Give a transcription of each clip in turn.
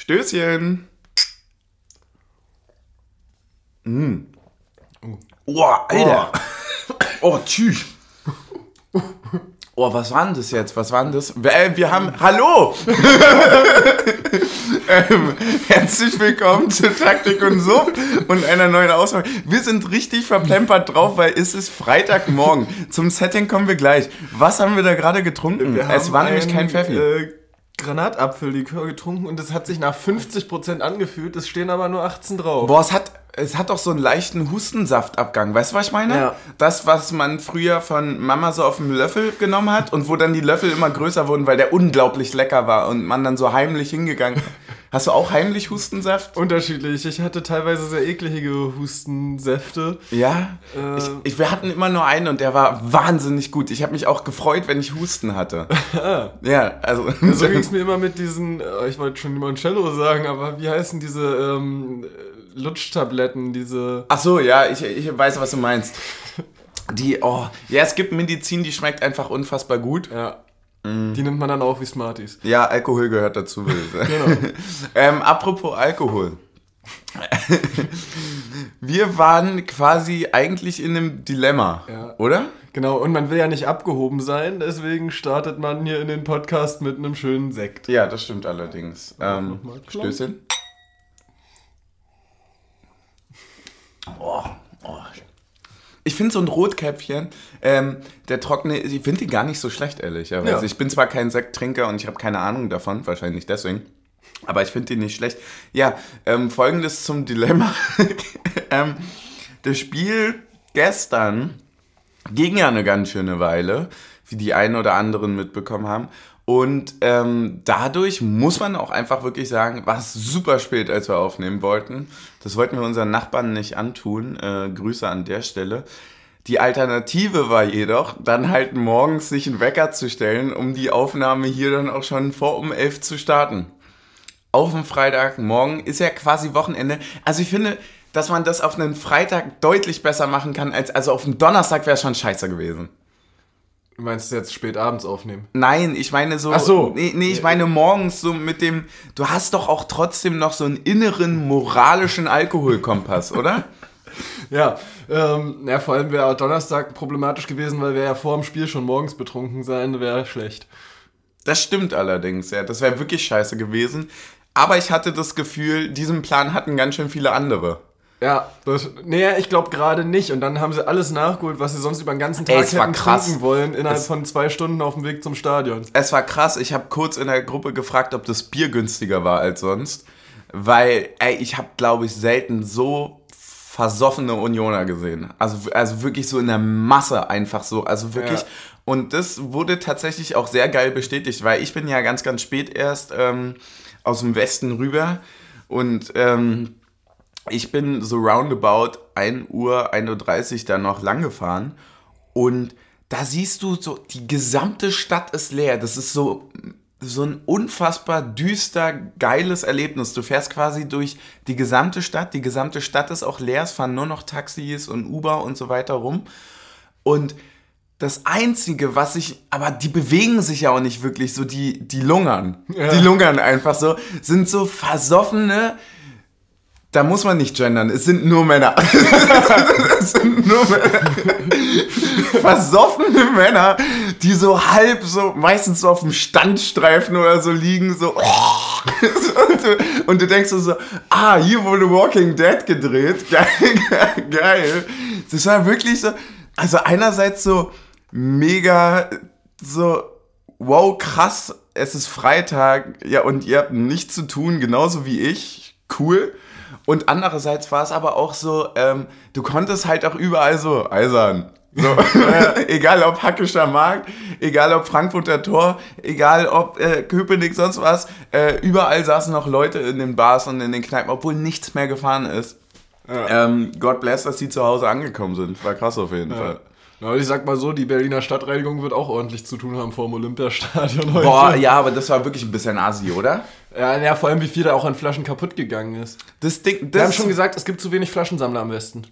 Stößchen. Mm. Oh, Alter. Oh, tschüss. Oh, was war denn das jetzt? Was war denn das? Wir, äh, wir haben. Hallo! ähm, herzlich willkommen zu Taktik und Suff und einer neuen Ausgabe. Wir sind richtig verplempert drauf, weil es ist Freitagmorgen. Zum Setting kommen wir gleich. Was haben wir da gerade getrunken? Es war nämlich ein, kein Pfeffi. Äh, Granatapfellikör getrunken und es hat sich nach 50% angefühlt, es stehen aber nur 18 drauf. Boah, es hat, es hat doch so einen leichten Hustensaftabgang. Weißt du, was ich meine? Ja. Das, was man früher von Mama so auf dem Löffel genommen hat und wo dann die Löffel immer größer wurden, weil der unglaublich lecker war und man dann so heimlich hingegangen. Hast du auch heimlich Hustensaft? Unterschiedlich. Ich hatte teilweise sehr eklige Hustensäfte. Ja. Äh. Ich, ich, wir hatten immer nur einen und der war wahnsinnig gut. Ich habe mich auch gefreut, wenn ich Husten hatte. ja, also. So ging es mir immer mit diesen, äh, ich wollte schon Limoncello sagen, aber wie heißen diese ähm, Lutschtabletten, diese... Ach so, ja, ich, ich weiß, was du meinst. Die, oh, ja, es gibt Medizin, die schmeckt einfach unfassbar gut. Ja. Die nimmt man dann auch wie Smarties. Ja, Alkohol gehört dazu. Genau. ähm, apropos Alkohol. Wir waren quasi eigentlich in einem Dilemma, Ja. oder? Genau, und man will ja nicht abgehoben sein, deswegen startet man hier in den Podcast mit einem schönen Sekt. Ja, das stimmt allerdings. Ähm. Stößchen. Oh, oh. Ich finde so ein Rotkäppchen, ähm, der trockene, ich finde den gar nicht so schlecht, ehrlicherweise. Ja. Ich bin zwar kein Sekttrinker und ich habe keine Ahnung davon, wahrscheinlich deswegen. Aber ich finde den nicht schlecht. Ja, ähm, folgendes zum Dilemma. ähm, das Spiel gestern ging ja eine ganz schöne Weile, wie die einen oder anderen mitbekommen haben. Und ähm, dadurch muss man auch einfach wirklich sagen, war es super spät, als wir aufnehmen wollten. Das wollten wir unseren Nachbarn nicht antun. Äh, Grüße an der Stelle. Die Alternative war jedoch, dann halt morgens sich einen Wecker zu stellen, um die Aufnahme hier dann auch schon vor um elf zu starten. Auf dem Freitagmorgen ist ja quasi Wochenende. Also ich finde, dass man das auf einen Freitag deutlich besser machen kann, als also auf dem Donnerstag wäre schon scheiße gewesen. Du meinst jetzt spät abends aufnehmen? Nein, ich meine so. Ach so. Nee, nee, ich meine morgens so mit dem. Du hast doch auch trotzdem noch so einen inneren moralischen Alkoholkompass, oder? Ja, ähm, ja, vor allem wäre Donnerstag problematisch gewesen, weil wir ja vor dem Spiel schon morgens betrunken sein, wäre schlecht. Das stimmt allerdings, ja. Das wäre wirklich scheiße gewesen. Aber ich hatte das Gefühl, diesen Plan hatten ganz schön viele andere. Ja, das, nee, ich glaube gerade nicht. Und dann haben sie alles nachgeholt, was sie sonst über den ganzen Tag Ey, es war hätten krass. trinken wollen, innerhalb Es- von zwei Stunden auf dem Weg zum Stadion. Es war krass. Ich habe kurz in der Gruppe gefragt, ob das Bier günstiger war als sonst. Weil, ey, ich habe, glaube ich, selten so versoffene Unioner gesehen. Also, also wirklich so in der Masse einfach so. Also wirklich. Ja. Und das wurde tatsächlich auch sehr geil bestätigt, weil ich bin ja ganz, ganz spät erst ähm, aus dem Westen rüber. Und ähm, ich bin so roundabout 1 Uhr, 1.30 Uhr dann noch lang gefahren. Und da siehst du so, die gesamte Stadt ist leer. Das ist so, so ein unfassbar düster, geiles Erlebnis. Du fährst quasi durch die gesamte Stadt. Die gesamte Stadt ist auch leer. Es fahren nur noch Taxis und Uber und so weiter rum. Und das Einzige, was sich, aber die bewegen sich ja auch nicht wirklich so, die, die lungern. Ja. Die lungern einfach so, sind so versoffene, da muss man nicht gendern, es sind nur Männer. es sind nur Männer. Versoffene Männer, die so halb so, meistens so auf dem Standstreifen oder so liegen, so. und, du, und du denkst so, so, ah, hier wurde Walking Dead gedreht. Geil, geil, geil. Das war wirklich so, also einerseits so mega so, wow, krass, es ist Freitag, ja, und ihr habt nichts zu tun, genauso wie ich, cool. Und andererseits war es aber auch so, ähm, du konntest halt auch überall so eisern. So, egal ob Hackischer Markt, egal ob Frankfurter Tor, egal ob äh, Köpenick, sonst was, äh, überall saßen noch Leute in den Bars und in den Kneipen, obwohl nichts mehr gefahren ist. Ähm, God bless, dass die zu Hause angekommen sind. War krass auf jeden Fall. Ja, ich sag mal so, die Berliner Stadtreinigung wird auch ordentlich zu tun haben vor dem Olympiastadion heute. Boah, ja, aber das war wirklich ein bisschen Asi, oder? Ja, ja, vor allem wie viel da auch an Flaschen kaputt gegangen ist. Das Ding, Wir haben das schon gesagt, es gibt zu wenig Flaschensammler am Westen.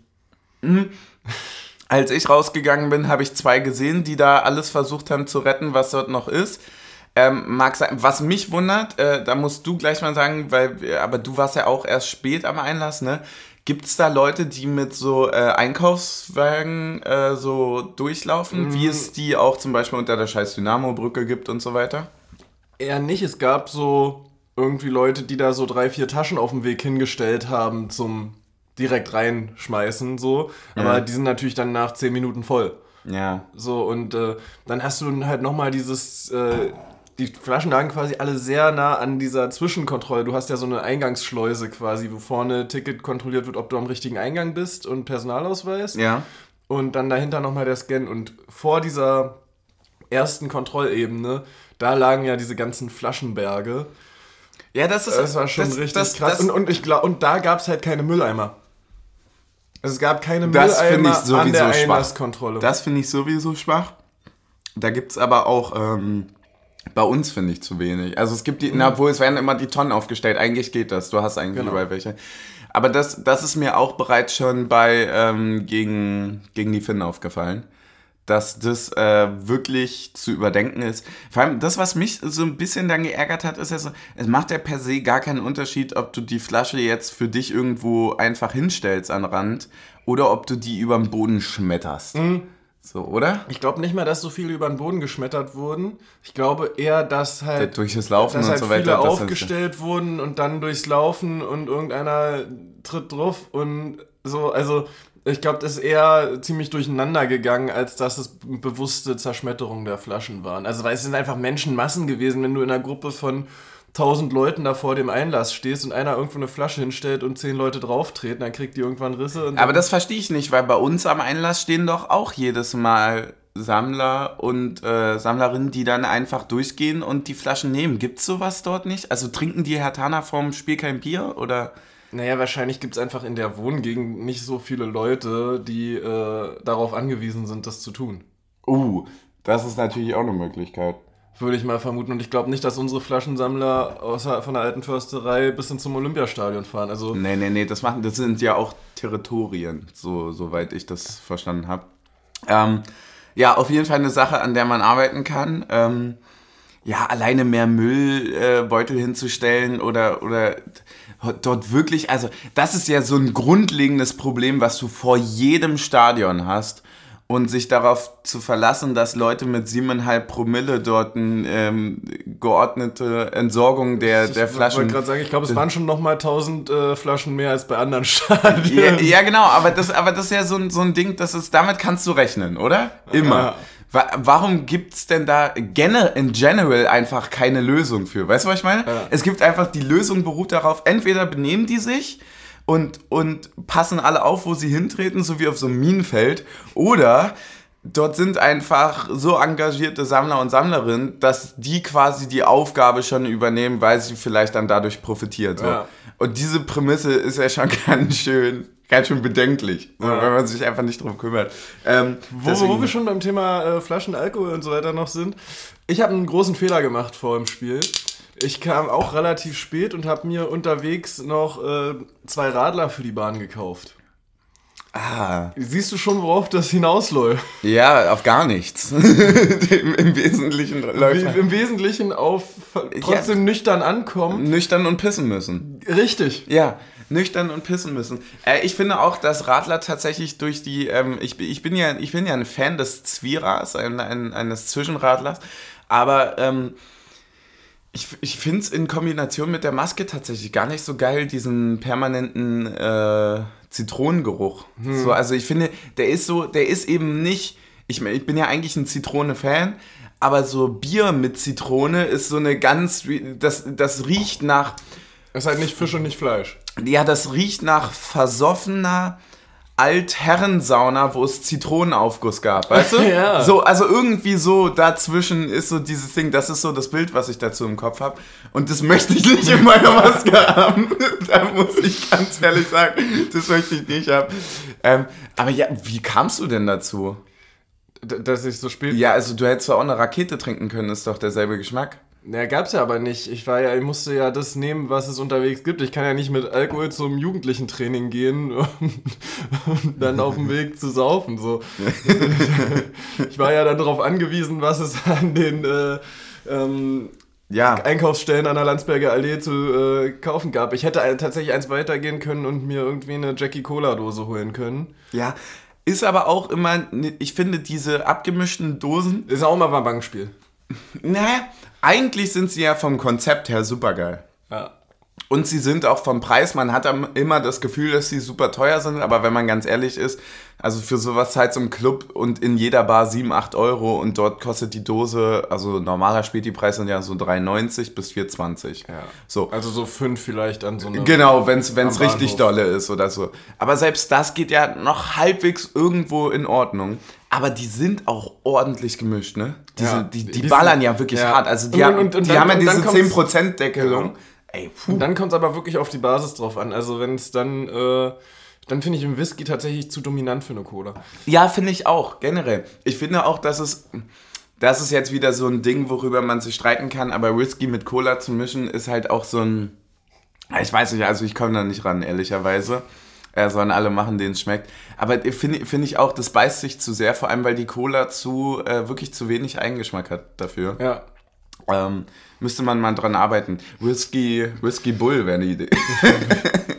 Als ich rausgegangen bin, habe ich zwei gesehen, die da alles versucht haben zu retten, was dort noch ist. Ähm, mag sein. Was mich wundert, äh, da musst du gleich mal sagen, weil, aber du warst ja auch erst spät am Einlass, ne? Gibt es da Leute, die mit so äh, Einkaufswagen äh, so durchlaufen, Mhm. wie es die auch zum Beispiel unter der scheiß Dynamo-Brücke gibt und so weiter? Eher nicht. Es gab so irgendwie Leute, die da so drei, vier Taschen auf dem Weg hingestellt haben zum direkt reinschmeißen, so. Aber Ja. die sind natürlich dann nach zehn Minuten voll. Ja. So, und äh, dann hast du halt nochmal dieses, äh, die Flaschen lagen quasi alle sehr nah an dieser Zwischenkontrolle. Du hast ja so eine Eingangsschleuse quasi, wo vorne Ticket kontrolliert wird, ob du am richtigen Eingang bist und Personalausweis. Ja. Und dann dahinter nochmal der Scan. Und vor dieser ersten Kontrollebene, da lagen ja diese ganzen Flaschenberge. Ja, das ist. Das war schon das, richtig das, krass. Das, und, und, ich glaub, und da gab es halt keine Mülleimer. Also es gab keine Das Mülleimer ich sowieso an der schwach. Einlasskontrolle. Das finde ich sowieso schwach. Da gibt es aber auch, ähm, bei uns finde ich zu wenig. Also es gibt die, na, obwohl es werden immer die Tonnen aufgestellt. Eigentlich geht das. Du hast eigentlich Genau. überall welche. Aber das, das ist mir auch bereits schon bei ähm, gegen, gegen die Finnen aufgefallen. Dass das äh, wirklich zu überdenken ist. Vor allem das, was mich so ein bisschen dann geärgert hat, ist ja so, es macht ja per se gar keinen Unterschied, ob du die Flasche jetzt für dich irgendwo einfach hinstellst an Rand oder ob du die über den Boden schmetterst. So, oder? Ich glaube nicht mal, dass so viele über den Boden geschmettert wurden. Ich glaube eher, dass halt, Durch das Laufen dass und halt so weiter. viele das aufgestellt wurden und dann durchs Laufen und irgendeiner tritt drauf und so. Also ich glaube, das ist eher ziemlich durcheinander gegangen, als dass es bewusste Zerschmetterung der Flaschen waren. Also weil es sind einfach Menschenmassen gewesen, wenn du in einer Gruppe von tausend Leuten da vor dem Einlass stehst und einer irgendwo eine Flasche hinstellt und zehn Leute drauf treten, dann kriegt die irgendwann Risse. Und Aber das verstehe ich nicht, weil bei uns am Einlass stehen doch auch jedes Mal Sammler und äh, Sammlerinnen, die dann einfach durchgehen und die Flaschen nehmen. Gibt's sowas dort nicht? Also trinken die Herr Tana vorm Spiel kein Bier oder? Naja, wahrscheinlich gibt es einfach in der Wohngegend nicht so viele Leute, die äh, darauf angewiesen sind, das zu tun. Uh, das ist natürlich auch eine Möglichkeit. Würde ich mal vermuten. Und ich glaube nicht, dass unsere Flaschensammler außer von der alten Försterei bis hin zum Olympiastadion fahren. Also, Nee, nee, nee, das machen, das sind ja auch Territorien, so, soweit ich das verstanden habe. Ähm, ja, auf jeden Fall eine Sache, an der man arbeiten kann. Ähm, ja, alleine mehr Müllbeutel äh, hinzustellen oder, oder dort wirklich, also das ist ja so ein grundlegendes Problem, was du vor jedem Stadion hast. Und sich darauf zu verlassen, dass Leute mit 7,5 Promille dort eine ähm, geordnete Entsorgung der, der ich Flaschen wollte gerade sagen, ich glaube, es waren schon nochmal 1000 äh, Flaschen mehr als bei anderen Stadien. Ja, ja, genau, aber das, aber das ist ja so ein, so ein Ding, das ist, damit kannst du rechnen, oder? Immer. Ja. Wa warum gibt's denn da gene in general einfach keine Lösung für? Weißt du, was ich meine? Ja. Es gibt einfach, die Lösung beruht darauf, entweder benehmen die sich und, und passen alle auf, wo sie hintreten, so wie auf so einem Minenfeld, oder dort sind einfach so engagierte Sammler und Sammlerinnen, dass die quasi die Aufgabe schon übernehmen, weil sie vielleicht dann dadurch profitieren. So. Ja. Und diese Prämisse ist ja schon ganz schön, ganz schön bedenklich, so, Ja. wenn man sich einfach nicht drum kümmert. Ähm, Wo, deswegen- wo wir schon beim Thema äh, Flaschen, Alkohol und so weiter noch sind. Ich habe einen großen Fehler gemacht vor dem Spiel. Ich kam auch relativ spät und habe mir unterwegs noch äh, zwei Radler für die Bahn gekauft. ah, Siehst du schon, worauf das hinausläuft? ja, auf gar nichts. Im, Im Wesentlichen läuft Wie, Im Wesentlichen auf trotzdem nüchtern ankommen. nüchtern und pissen müssen. Richtig. Ja, nüchtern und pissen müssen. Äh, ich finde auch, dass Radler tatsächlich durch die, ähm, ich, bin- ich, bin ja, ich bin ja ein Fan des Zwieras, ein, ein, eines Zwischenradlers, aber ähm, ich, ich finde es in Kombination mit der Maske tatsächlich gar nicht so geil, diesen permanenten äh, Zitronengeruch. So, also ich finde, der ist so, der ist eben nicht, ich, ich bin ja eigentlich ein Zitrone-Fan, aber so Bier mit Zitrone ist so eine ganz, das, das riecht nach, Es ist halt nicht Fisch und nicht Fleisch. ja, das riecht nach versoffener Altherrensauna, wo es Zitronenaufguss gab, weißt du? Ja. So, also irgendwie so dazwischen ist so dieses Ding, das ist so das Bild, was ich dazu im Kopf habe. Und das möchte ich nicht in meiner Maske haben. da muss ich ganz ehrlich sagen, das möchte ich nicht haben. Ähm, aber ja, wie kamst du denn dazu? D dass ich so spät. Ja, also du hättest zwar auch eine Rakete trinken können, ist doch derselbe Geschmack. Ja, gab's ja aber nicht. Ich war ja, ich musste ja das nehmen, was es unterwegs gibt. Ich kann ja nicht mit Alkohol zum Jugendlichen-Training gehen und, und dann auf dem Weg zu saufen. So. ich war ja dann darauf angewiesen, was es an den äh, ähm, Ja. Einkaufsstellen an der Landsberger Allee zu äh, kaufen gab. Ich hätte tatsächlich eins weitergehen können und mir irgendwie eine Jackie Cola Dose holen können. Ja. Ist aber auch immer, ich finde, diese abgemischten Dosen, Ist auch mal ein Bankspiel. Naja, eigentlich sind sie ja vom Konzept her super geil. Ja. Und sie sind auch vom Preis, man hat immer das Gefühl, dass sie super teuer sind, aber wenn man ganz ehrlich ist, also für sowas halt zum Club und in jeder Bar 7, 8 Euro und dort kostet die Dose, also normaler Späti-Preis sind ja so 3,90 bis 4,20. Ja. So. Also so fünf vielleicht an so eine. Genau, wenn es richtig dolle ist oder so. Aber selbst das geht ja noch halbwegs irgendwo in Ordnung. Aber die sind auch ordentlich gemischt, ne? Diese, Ja. die, die Die ballern sind- ja wirklich ja. hart. Also die, Und- haben, und- und die dann- haben ja diese kommt's- 10%-Deckelung. Ey, puh. Und dann kommt es aber wirklich auf die Basis drauf an. Also wenn es dann, äh, dann finde ich im Whisky tatsächlich zu dominant für eine Cola. Ja, finde ich auch, generell. Ich finde auch, dass es. Das ist jetzt wieder so ein Ding, worüber man sich streiten kann, aber Whisky mit Cola zu mischen ist halt auch so ein. Ich weiß nicht, also ich komme da nicht ran, ehrlicherweise. Äh, sollen alle machen, denen es schmeckt. Aber finde find ich auch, das beißt sich zu sehr, vor allem weil die Cola zu äh, wirklich zu wenig Eigengeschmack hat dafür. Ja. Ähm, müsste man mal dran arbeiten. Whisky, Whisky Bull wäre eine Idee.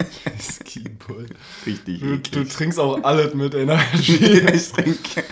Bull. Richtig. Du, du trinkst auch alles mit Energy. ich trinke.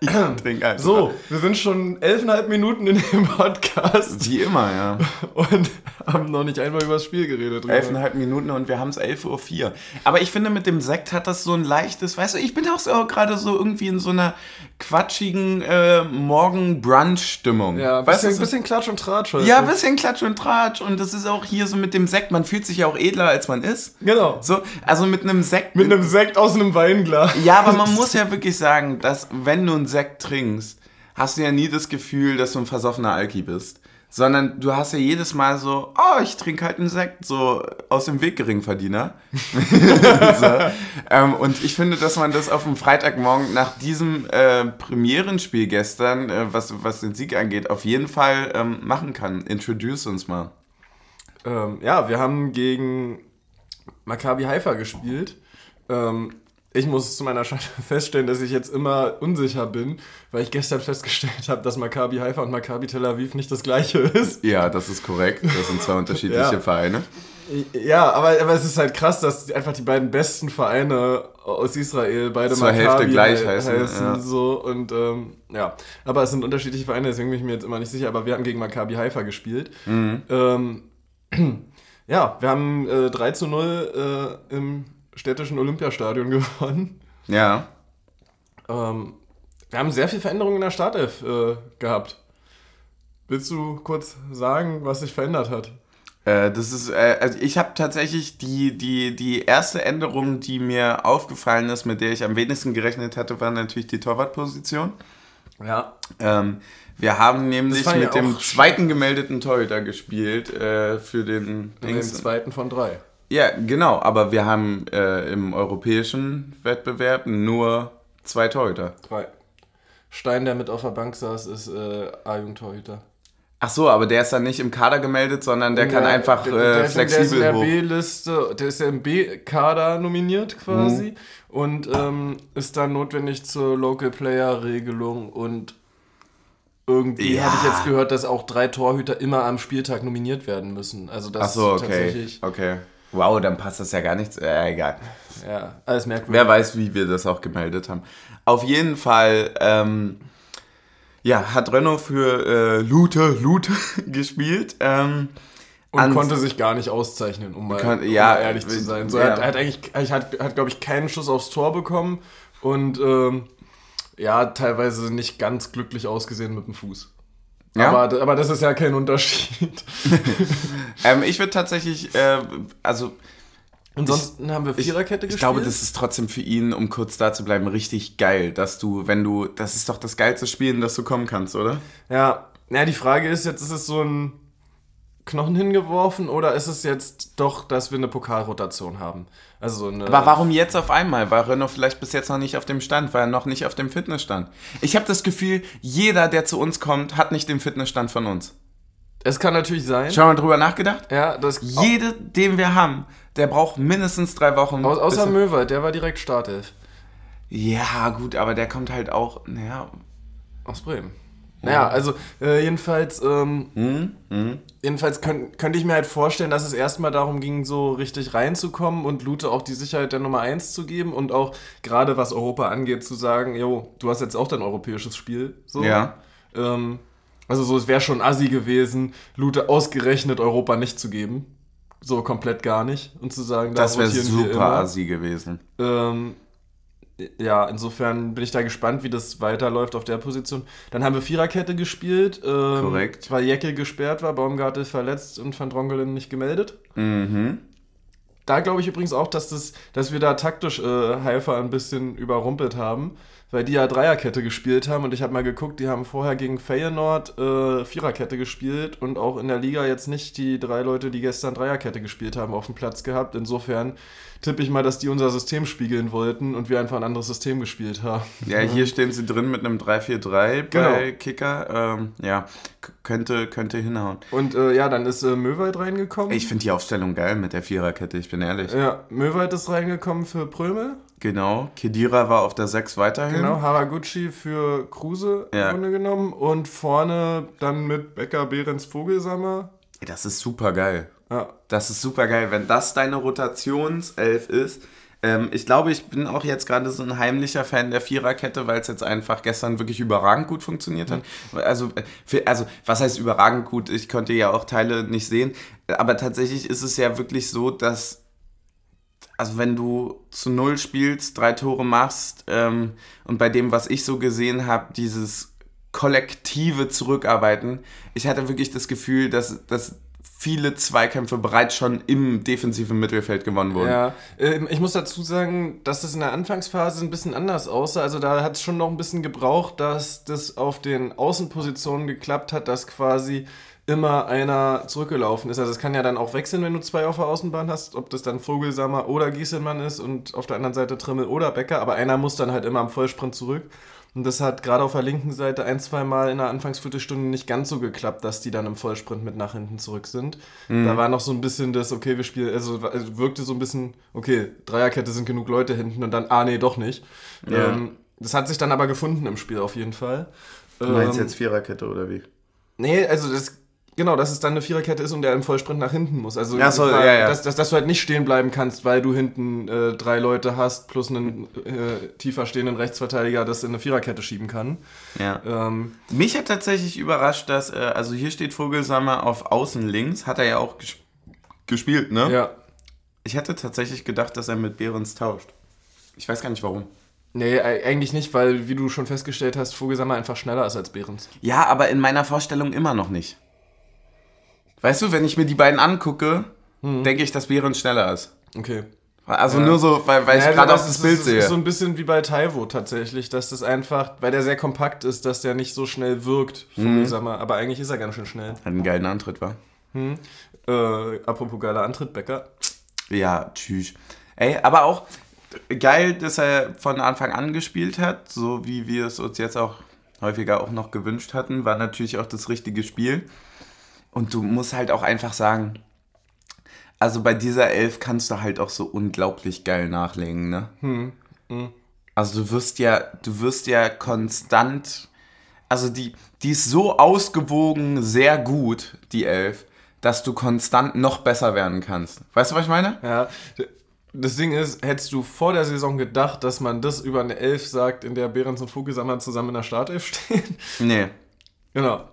Ich trinke einfach. So, wir sind schon elfeinhalb Minuten in dem Podcast Wie immer, ja. und haben noch nicht einmal über das Spiel geredet. Elfeinhalb Minuten und wir haben es 11.04 Uhr. Aber ich finde, mit dem Sekt hat das so ein leichtes, weißt du, ich bin auch so gerade so irgendwie in so einer quatschigen äh, Morgen-Brunch-Stimmung. Ja, weißt bisschen, du, so- bisschen Klatsch und Tratsch heute. ja, ein bisschen Klatsch und Tratsch. Und das ist auch hier so mit dem Sekt, man fühlt sich ja auch edler, als man ist. Genau. So, also mit einem Sekt. Mit einem Sekt aus einem Weinglas. ja, aber man muss ja wirklich sagen, dass wenn du einen Sekt trinkst, hast du ja nie das Gefühl, dass du ein versoffener Alki bist. Sondern du hast ja jedes Mal so, oh, ich trinke halt einen Sekt, so aus dem Weg Geringverdiener. so. ähm, und ich finde, dass man das auf dem Freitagmorgen nach diesem äh, Premierenspiel gestern, äh, was, was den Sieg angeht, auf jeden Fall ähm, machen kann. Introduce uns mal. Ähm, ja, wir haben gegen Maccabi Haifa gespielt. Ich muss zu meiner Schande feststellen, dass ich jetzt immer unsicher bin, weil ich gestern festgestellt habe, dass Maccabi Haifa und Maccabi Tel Aviv nicht das gleiche ist. Ja, das ist korrekt. Das sind zwei unterschiedliche Ja. Vereine. Ja, aber, aber es ist halt krass, dass einfach die beiden besten Vereine aus Israel beide Zur Hälfte gleich he- heißen, ja. so und ähm, ja, aber es sind unterschiedliche Vereine, deswegen bin ich mir jetzt immer nicht sicher, aber wir haben gegen Maccabi Haifa gespielt. Mhm. Ähm, ja, wir haben äh, 3 zu 0 äh, im städtischen Olympiastadion gewonnen. Ja. Ähm, wir haben sehr viel Veränderungen in der Startelf äh, gehabt. Willst du kurz sagen, was sich verändert hat? Äh, das ist, äh, also ich habe tatsächlich die, die, die erste Änderung, die mir aufgefallen ist, mit der ich am wenigsten gerechnet hatte, war natürlich die Torwartposition. Ja. Ähm, wir haben nämlich ja mit dem zweiten gemeldeten Torhüter gespielt äh, für den Den Dings. zweiten von drei. Ja, genau, aber wir haben äh, im europäischen Wettbewerb nur zwei Torhüter. Drei. Stein, der mit auf der Bank saß, ist äh, A-Jugendtorhüter. Ach so, aber der ist dann nicht im Kader gemeldet, sondern der kann einfach der, äh, der, ist- der ist in flexibel der. B-Liste, der ist ja im B-Kader nominiert quasi Mhm. und ähm, ist dann notwendig zur Local Player-Regelung und irgendwie Ja. habe ich jetzt gehört, dass auch drei Torhüter immer am Spieltag nominiert werden müssen. Also das Ach so, ist okay. tatsächlich, Okay. Wow, dann passt das ja gar nichts. Äh, egal. ja, alles merkwürdig. Wer weiß, wie wir das auch gemeldet haben. Auf jeden Fall, ähm, ja, hat Renault für äh, Lute, Lute gespielt. Ähm, Und konnte sich gar nicht auszeichnen, um mal, um ja, mal ehrlich zu sein. So, ja. er hat, eigentlich, hat, hat glaube ich, keinen Schuss aufs Tor bekommen und ähm, ja, teilweise nicht ganz glücklich ausgesehen mit dem Fuß. Ja? Aber, aber das ist ja kein Unterschied. ähm, ich würde tatsächlich, äh, also Ansonsten haben wir Viererkette ich gespielt. glaube, das ist trotzdem für ihn, um kurz da zu bleiben, richtig geil, dass du, wenn du, das ist doch das geilste Spiel, in das du kommen kannst, oder? ja, na, die Frage ist jetzt, ist es so ein Knochen hingeworfen oder ist es jetzt doch, dass wir eine Pokalrotation haben? Also so eine, Aber warum jetzt auf einmal? War Renault vielleicht bis jetzt noch nicht auf dem Stand? War er noch nicht auf dem Fitnessstand? Ich habe das Gefühl, jeder, der zu uns kommt, hat nicht den Fitnessstand von uns. Es kann natürlich sein. Schon mal drüber nachgedacht? Ja, das Jede, den wir haben, der braucht mindestens drei Wochen. Au- außer Möwald, der war direkt Startelf. Ja, gut, aber der kommt halt auch, naja, Aus Bremen. Naja, also äh, jedenfalls, ähm, Hm? Hm? jedenfalls könnt, könnte ich mir halt vorstellen, dass es erstmal darum ging, so richtig reinzukommen und Lute auch die Sicherheit der Nummer 1 zu geben und auch gerade was Europa angeht, zu sagen, jo, du hast jetzt auch dein europäisches Spiel. So. Ja. Ähm, also so, es wäre schon assi gewesen, Lute ausgerechnet Europa nicht zu geben. So komplett gar nicht. Und zu sagen, da Das wäre super assi gewesen. Ähm, ja, insofern bin ich da gespannt, wie das weiterläuft auf der Position. Dann haben wir Viererkette gespielt, ähm, Korrekt. weil Jeckel gesperrt war, Baumgartel verletzt und Van Drongelen nicht gemeldet. Mhm. Da glaube ich übrigens auch, dass, das, dass wir da taktisch äh, Haifa ein bisschen überrumpelt haben, weil die ja Dreierkette gespielt haben und ich habe mal geguckt, die haben vorher gegen Feyenoord äh, Viererkette gespielt und auch in der Liga jetzt nicht die drei Leute, die gestern Dreierkette gespielt haben, auf dem Platz gehabt. Insofern tippe ich mal, dass die unser System spiegeln wollten und wir einfach ein anderes System gespielt haben. Ja, hier stehen sie drin mit einem 3-4-3 bei Genau. Kicker. Ähm, ja, könnte, könnte hinhauen. Und äh, ja, dann ist äh, Möwald reingekommen. Ich finde die Aufstellung geil mit der Viererkette, ich bin ehrlich. ja, Möwald ist reingekommen für Prömel. Genau. Kedira war auf der 6 weiterhin. Genau, Haraguchi für Kruse Ja. im Grunde genommen. Und vorne dann mit Becker, Behrens, Vogelsammer. Das ist super geil. Ja, Das ist super geil, wenn das deine Rotationself ist. Ähm, ich glaube, ich bin auch jetzt gerade so ein heimlicher Fan der Viererkette, weil es jetzt einfach gestern wirklich überragend gut funktioniert hat. Also, äh, für, also, was heißt überragend gut? Ich konnte ja auch Teile nicht sehen. Aber tatsächlich ist es ja wirklich so, dass also wenn du zu Null spielst, drei Tore machst ähm, und bei dem, was ich so gesehen habe, dieses kollektive Zurückarbeiten, ich hatte wirklich das Gefühl, dass, dass viele Zweikämpfe bereits schon im defensiven Mittelfeld gewonnen wurden. ja. Ähm, ich muss dazu sagen, dass das in der Anfangsphase ein bisschen anders aussah. Also da hat es schon noch ein bisschen gebraucht, dass das auf den Außenpositionen geklappt hat, dass quasi immer einer zurückgelaufen ist. Also es kann ja dann auch wechseln, wenn du zwei auf der Außenbahn hast, ob das dann Vogelsammer oder Gieselmann ist und auf der anderen Seite Trimmel oder Becker, aber einer muss dann halt immer am Vollsprint zurück. Und das hat gerade auf der linken Seite ein, zwei Mal in der Anfangsviertelstunde nicht ganz so geklappt, dass die dann im Vollsprint mit nach hinten zurück sind. Da war noch so ein bisschen das, okay, wir spielen, also also wirkte so ein bisschen, okay, Dreierkette sind genug Leute hinten und dann, ah nee, doch nicht. Ja. Ähm, das hat sich dann aber gefunden im Spiel auf jeden Fall. Du meinst Ähm, jetzt Viererkette oder wie? Nee, also das, genau, dass es dann eine Viererkette ist und der im Vollsprint nach hinten muss. Also, Ach so, weil- ja, ja. Dass, dass, dass du halt nicht stehen bleiben kannst, weil du hinten äh, drei Leute hast plus einen äh, tiefer stehenden Rechtsverteidiger, das in eine Viererkette schieben kann. Ja. Ähm, Mich hat tatsächlich überrascht, dass, äh, also hier steht Vogelsammer auf Außen links, hat er ja auch ges gespielt, ne? ja. Ich hätte tatsächlich gedacht, dass er mit Behrens tauscht. Ich weiß gar nicht warum. Nee, eigentlich nicht, weil, wie du schon festgestellt hast, Vogelsammer einfach schneller ist als Behrens. Ja, aber in meiner Vorstellung immer noch nicht. Weißt du, wenn ich mir die beiden angucke, denke ich, dass Behrens schneller ist. Okay. Also Ja. nur so, weil, weil Ja, ich gerade das auf das Bild ist, sehe. ist so ein bisschen wie bei Taiwo tatsächlich, dass das einfach, weil der sehr kompakt ist, dass der nicht so schnell wirkt, Mhm. Aber eigentlich ist er ganz schön schnell. Hat einen geilen Antritt, war. Äh, apropos geiler Antritt, Becker. Ja, tschüss. Ey, aber auch geil, dass er von Anfang an gespielt hat, so wie wir es uns jetzt auch häufiger auch noch gewünscht hatten, war natürlich auch das richtige Spiel. Und du musst halt auch einfach sagen, also bei dieser Elf kannst du halt auch so unglaublich geil nachlegen, ne? Also du wirst ja, du wirst ja konstant, also die, die ist so ausgewogen sehr gut, die Elf, dass du konstant noch besser werden kannst. Weißt du, was ich meine? Ja, das Ding ist, hättest du vor der Saison gedacht, dass man das über eine Elf sagt, in der Behrens und Vogelsammer zusammen in der Startelf stehen? Nee. genau.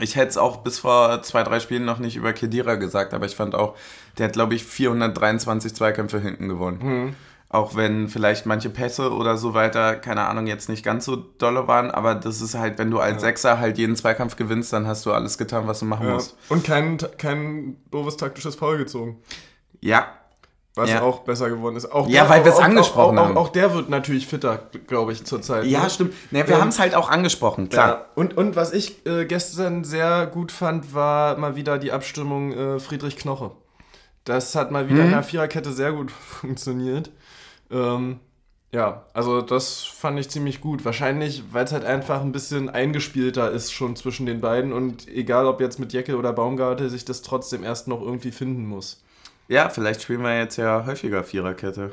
Ich hätte es auch bis vor zwei, drei Spielen noch nicht über Kedira gesagt, aber ich fand auch, der hat, glaube ich, 423 Zweikämpfe hinten gewonnen. Auch wenn vielleicht manche Pässe oder so weiter, keine Ahnung, jetzt nicht ganz so dolle waren, aber das ist halt, wenn du als Sechser halt jeden Zweikampf gewinnst, dann hast du alles getan, was du machen Ja. musst. Und kein, kein doofes taktisches Foul gezogen. Ja, Was Ja. auch besser geworden ist. Auch Ja, weil wir es angesprochen auch, haben. Auch, auch der wird natürlich fitter, glaube ich, zurzeit. ja, ne? stimmt. Ne, wir Ähm, haben es halt auch angesprochen, klar. Ja. Und, und was ich äh, gestern sehr gut fand, war mal wieder die Abstimmung äh, Friedrich Knoche. Das hat mal wieder in der Viererkette sehr gut funktioniert. Ähm, ja, also das fand ich ziemlich gut. Wahrscheinlich, weil es halt einfach ein bisschen eingespielter ist schon zwischen den beiden und egal ob jetzt mit Jeckel oder Baumgartel, sich das trotzdem erst noch irgendwie finden muss. Ja, vielleicht spielen wir jetzt ja häufiger Viererkette.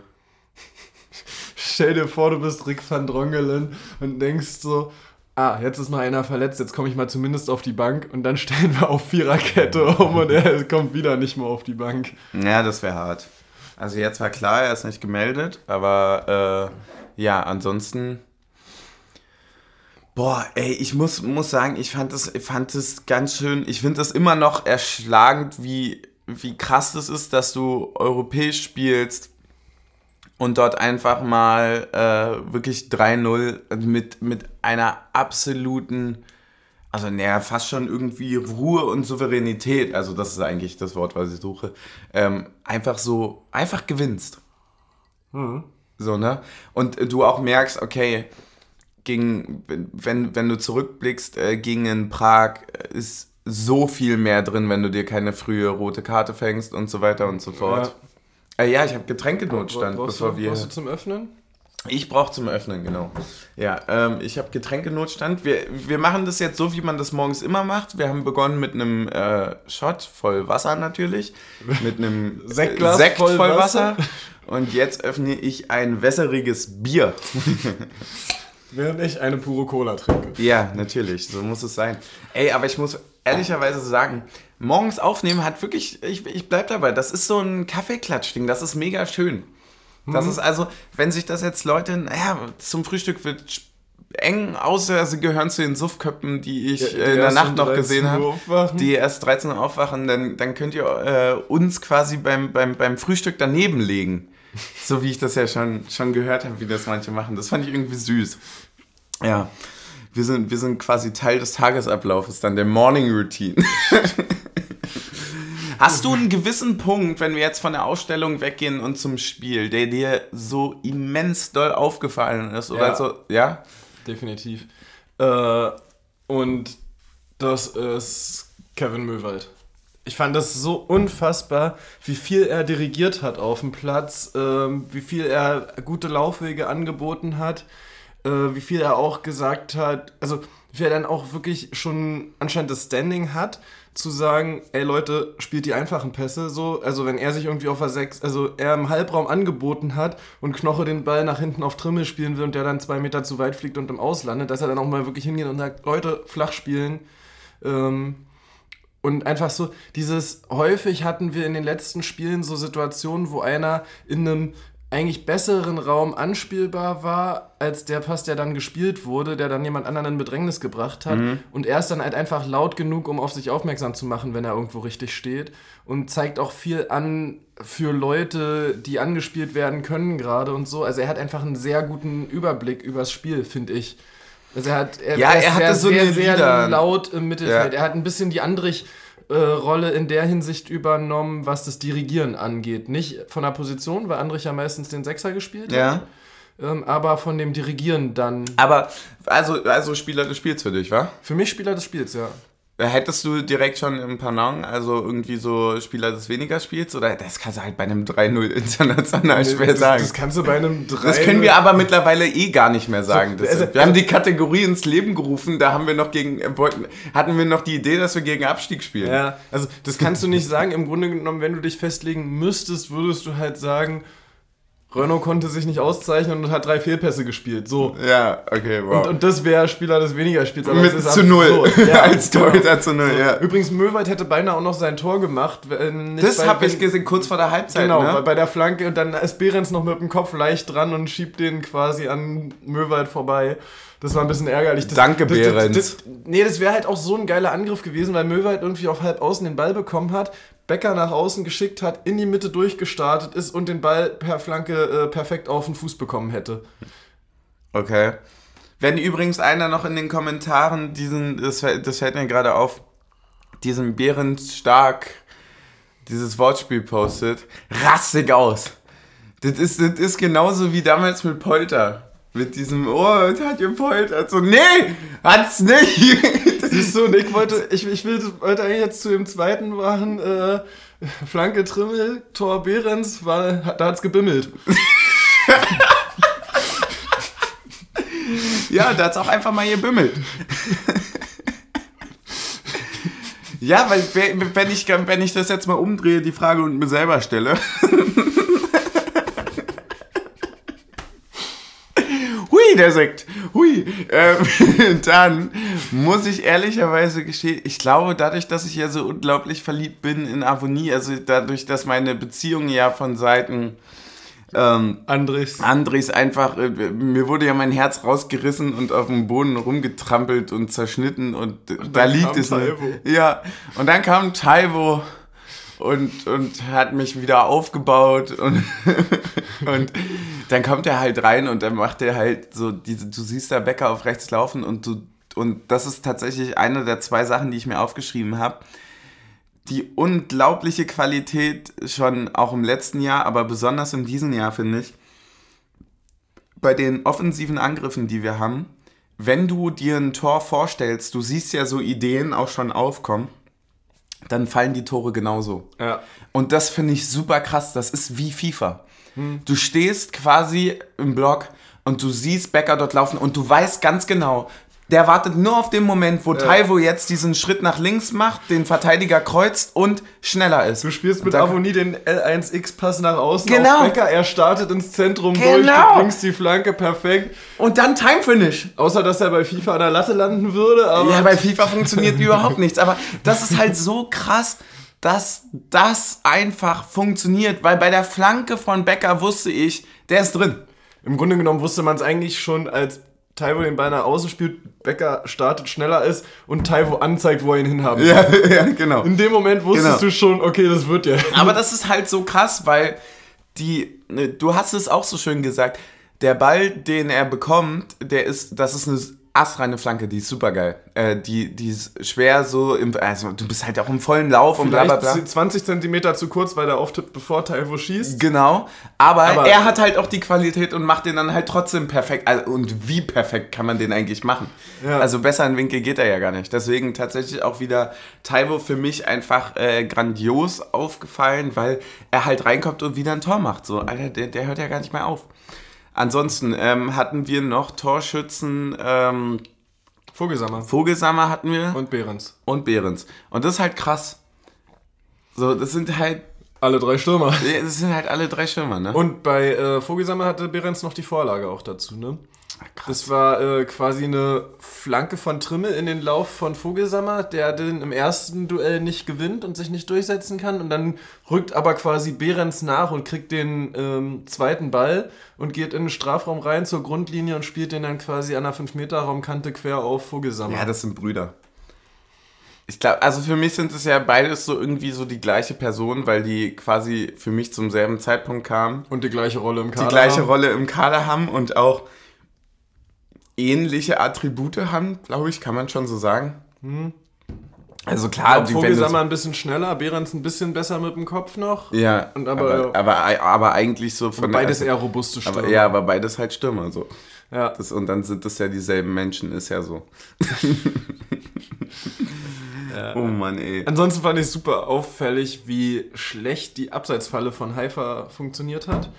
Stell dir vor, du bist Rick van Drongelen und denkst so, ah, jetzt ist mal einer verletzt, jetzt komme ich mal zumindest auf die Bank und dann stellen wir auf Viererkette um und er kommt wieder nicht mehr auf die Bank. Ja, das wäre hart. Also jetzt war klar, er ist nicht gemeldet, aber äh, ja, ansonsten. Boah, ey, ich muss, muss sagen, ich fand das, fand das ganz schön. Ich finde das immer noch erschlagend, wie, wie krass das ist, dass du europäisch spielst und dort einfach mal äh, wirklich 3-0 mit, mit einer absoluten, also naja, fast schon irgendwie Ruhe und Souveränität, also das ist eigentlich das Wort, was ich suche, ähm, einfach so, einfach gewinnst. Mhm. So, ne? Und du auch merkst, okay, gegen, wenn, wenn du zurückblickst, äh, gegen in Prag ist so viel mehr drin, wenn du dir keine frühe rote Karte fängst und so weiter und so fort. Ja, äh, ja ich habe Getränkenotstand, Brauchst bevor du, wir. brauchst du zum Öffnen? Ich brauche zum Öffnen, genau. Ja, ähm, ich habe Getränkenotstand. Wir, wir machen das jetzt so, wie man das morgens immer macht. Wir haben begonnen mit einem äh, Shot voll Wasser natürlich. Mit einem Sektglas Sekt voll voll, Wasser. Wasser. Und jetzt öffne ich ein wässeriges Bier. Während ich eine pure Cola trinke. Ja, natürlich, so muss es sein. Ey, aber ich muss ehrlicherweise sagen, morgens aufnehmen hat wirklich, ich, ich bleib dabei, das ist so ein Kaffeeklatsch-Ding, das ist mega schön. Das ist also, wenn sich das jetzt Leute, naja, zum Frühstück wird eng, außer sie gehören zu den Suffköppen, die ich Ja, die in der Nacht noch 13 gesehen habe, die erst 13 Uhr aufwachen, dann, dann könnt ihr äh, uns quasi beim, beim, beim Frühstück daneben legen. So wie ich das ja schon, schon gehört habe, wie das manche machen. Das fand ich irgendwie süß. Ja, wir sind, wir sind quasi Teil des Tagesablaufes, dann der Morning Routine. Hast du einen gewissen Punkt, wenn wir jetzt von der Ausstellung weggehen und zum Spiel, der dir so immens doll aufgefallen ist? Oder Ja. so, ja? Definitiv. Äh, und das ist Kevin Möwald. Ich fand das so unfassbar, wie viel er dirigiert hat auf dem Platz, ähm, wie viel er gute Laufwege angeboten hat, äh, wie viel er auch gesagt hat, also wie er dann auch wirklich schon anscheinend das Standing hat, zu sagen, ey Leute, spielt die einfachen Pässe so, also wenn er sich irgendwie auf der 6, also er im Halbraum angeboten hat und Knoche den Ball nach hinten auf Trimmel spielen will und der dann zwei Meter zu weit fliegt und im Auslandet, dass er dann auch mal wirklich hingeht und sagt, Leute, flach spielen, ähm, und einfach so, dieses, häufig hatten wir in den letzten Spielen so Situationen, wo einer in einem eigentlich besseren Raum anspielbar war, als der Pass, der dann gespielt wurde, der dann jemand anderen in Bedrängnis gebracht hat. Und er ist dann halt einfach laut genug, um auf sich aufmerksam zu machen, wenn er irgendwo richtig steht. Und zeigt auch viel an für Leute, die angespielt werden können gerade und so. Also er hat einfach einen sehr guten Überblick übers Spiel, finde ich. Also er hat, er, Ja, er er hatte sehr, so sehr, eine sehr laut im Mittelfeld. Ja. Er hat ein bisschen die Andrich-Rolle in der Hinsicht übernommen, was das Dirigieren angeht. Nicht von der Position, weil Andrich ja meistens den Sechser gespielt Ja. hat, ähm, aber von dem Dirigieren dann. Aber, also, also Spieler des Spiels für dich, wa? Für mich Spieler des Spiels, ja. Hättest du direkt schon im Panang, also irgendwie so Spieler des weniger Spiels? Oder das kannst du halt bei einem 3-0 international schwer das, sagen. das kannst du bei einem 3 Das können wir aber mittlerweile eh gar nicht mehr sagen. So, also- wir haben die Kategorie ins Leben gerufen, da haben wir noch gegen, äh, hatten wir noch die Idee, dass wir gegen Abstieg spielen. Ja, also das kannst du nicht sagen. Im Grunde genommen, wenn du dich festlegen müsstest, würdest du halt sagen, Renault konnte sich nicht auszeichnen und hat drei Fehlpässe gespielt. So. Ja, okay, wow. Und, und das wäre Spieler des weniger Spiels. aber Mit ist zu null. Ja, Als genau. Torhüter zu null, ja. Übrigens, Möwald hätte beinahe auch noch sein Tor gemacht. wenn Das habe ich gesehen, kurz vor der Halbzeit, Genau, ne? bei, der Flanke und dann ist Behrens noch mit dem Kopf leicht dran und schiebt den quasi an Möwald vorbei. Das war ein bisschen ärgerlich. Das, Danke, das, Behrens. Das, das, nee, das wäre halt auch so ein geiler Angriff gewesen, weil Möwald irgendwie auf halb außen den Ball bekommen hat, Becker nach außen geschickt hat, in die Mitte durchgestartet ist und den Ball per Flanke äh, perfekt auf den Fuß bekommen hätte. Okay. Wenn übrigens einer noch in den Kommentaren diesen, das, fällt- das fällt mir gerade auf, diesen Bärenstark, dieses Wortspiel postet, rassig aus. Das ist, das ist genauso wie damals mit Polter. Mit diesem, oh, das hat gepoltert. So, nee, hat's nicht. Siehst du, und ich wollte, ich, ich will, wollte eigentlich jetzt zu dem zweiten machen, äh, Flanke Trimmel, Tor Behrens, war, da hat's gebimmelt. Ja, da hat's auch einfach mal gebimmelt. Ja, weil wenn ich, wenn ich das jetzt mal umdrehe, die Frage und mir selber stelle. Hui, der Sekt. Hui. Ähm, dann muss ich ehrlicherweise gestehen, ich glaube, dadurch, dass ich ja so unglaublich verliebt bin in Avonie, also dadurch, dass meine Beziehung ja von Seiten ähm, Andres. Andres einfach, äh, mir wurde ja mein Herz rausgerissen und auf dem Boden rumgetrampelt und zerschnitten und, und da liegt es. Taivo. Ja, und dann kam Taivo und, und hat mich wieder aufgebaut und, und dann kommt er halt rein und dann macht er halt so diese, du siehst da Bäcker auf rechts laufen und du, und das ist tatsächlich eine der zwei Sachen, die ich mir aufgeschrieben habe die unglaubliche Qualität schon auch im letzten Jahr, aber besonders in diesem Jahr, finde ich, bei den offensiven Angriffen, die wir haben, wenn du dir ein Tor vorstellst, du siehst ja so Ideen auch schon aufkommen, dann fallen die Tore genauso. Ja. Und das finde ich super krass. Das ist wie FIFA. Hm. Du stehst quasi im Block und du siehst Becker dort laufen und du weißt ganz genau, der wartet nur auf den Moment, wo ja. Taiwo jetzt diesen Schritt nach links macht, den Verteidiger kreuzt und schneller ist. Du spielst mit Avonie den L1X-Pass nach außen genau. auf Becker, er startet ins Zentrum genau. durch, du bringst die Flanke perfekt. Und dann Time Finish. Außer, dass er bei FIFA an der Latte landen würde. Aber ja, bei FIFA funktioniert überhaupt nichts. Aber das ist halt so krass, dass das einfach funktioniert. Weil bei der Flanke von Becker wusste ich, der ist drin. Im Grunde genommen wusste man es eigentlich schon als Taiwo den Ball nach außen spielt, Becker startet, schneller ist und Taiwo anzeigt, wo er ihn hinhaben will. Ja, ja, genau. In dem Moment wusstest genau. du schon, okay, das wird ja. Aber das ist halt so krass, weil die, ne, du hast es auch so schön gesagt, der Ball, den er bekommt, der ist, das ist eine astreine Flanke, die ist super geil. Äh, die, die ist schwer so, im, also du bist halt auch im vollen Lauf und bla bla bla. 20 Zentimeter zu kurz, weil der auftippt, bevor Taiwo schießt. Genau, aber, aber, er hat halt auch die Qualität und macht den dann halt trotzdem perfekt. Also, und wie perfekt kann man den eigentlich machen? Ja. Also besser in Winkel geht er ja gar nicht. Deswegen tatsächlich auch wieder Taiwo für mich einfach äh, grandios aufgefallen, weil er halt reinkommt und wieder ein Tor macht. So, Alter, der, der hört ja gar nicht mehr auf. Ansonsten ähm, hatten wir noch Torschützen. Ähm, Vogelsammer. Vogelsammer hatten wir. Und Behrens. Und Behrens. Und das ist halt krass. So, das sind halt. Alle drei Stürmer. Das sind halt alle drei Stürmer, ne? Und bei äh, Vogelsammer hatte Behrens noch die Vorlage auch dazu, ne? Krass. Das war äh, quasi eine Flanke von Trimmel in den Lauf von Vogelsammer, der den im ersten Duell nicht gewinnt und sich nicht durchsetzen kann. Und dann rückt aber quasi Behrens nach und kriegt den ähm, zweiten Ball und geht in den Strafraum rein zur Grundlinie und spielt den dann quasi an der 5-Meter-Raumkante quer auf Vogelsammer. Ja, das sind Brüder. Ich glaube, also für mich sind es ja beides so irgendwie so die gleiche Person, weil die quasi für mich zum selben Zeitpunkt kamen. Und die gleiche Rolle im Kader. Die gleiche haben. Rolle im Kader haben und auch ähnliche Attribute haben, glaube ich, kann man schon so sagen. Hm. Also klar, die Vogelsammer ein bisschen schneller, Behrens ein bisschen besser mit dem Kopf noch. Ja, und aber, aber, aber, aber eigentlich so von beides der, eher robuste Stürmer. Aber, ja, aber beides halt Stürmer so. Ja. Das, und dann sind das ja dieselben Menschen, ist ja so. ja. Oh Mann, ey. Ansonsten fand ich super auffällig, wie schlecht die Abseitsfalle von Haifa funktioniert hat.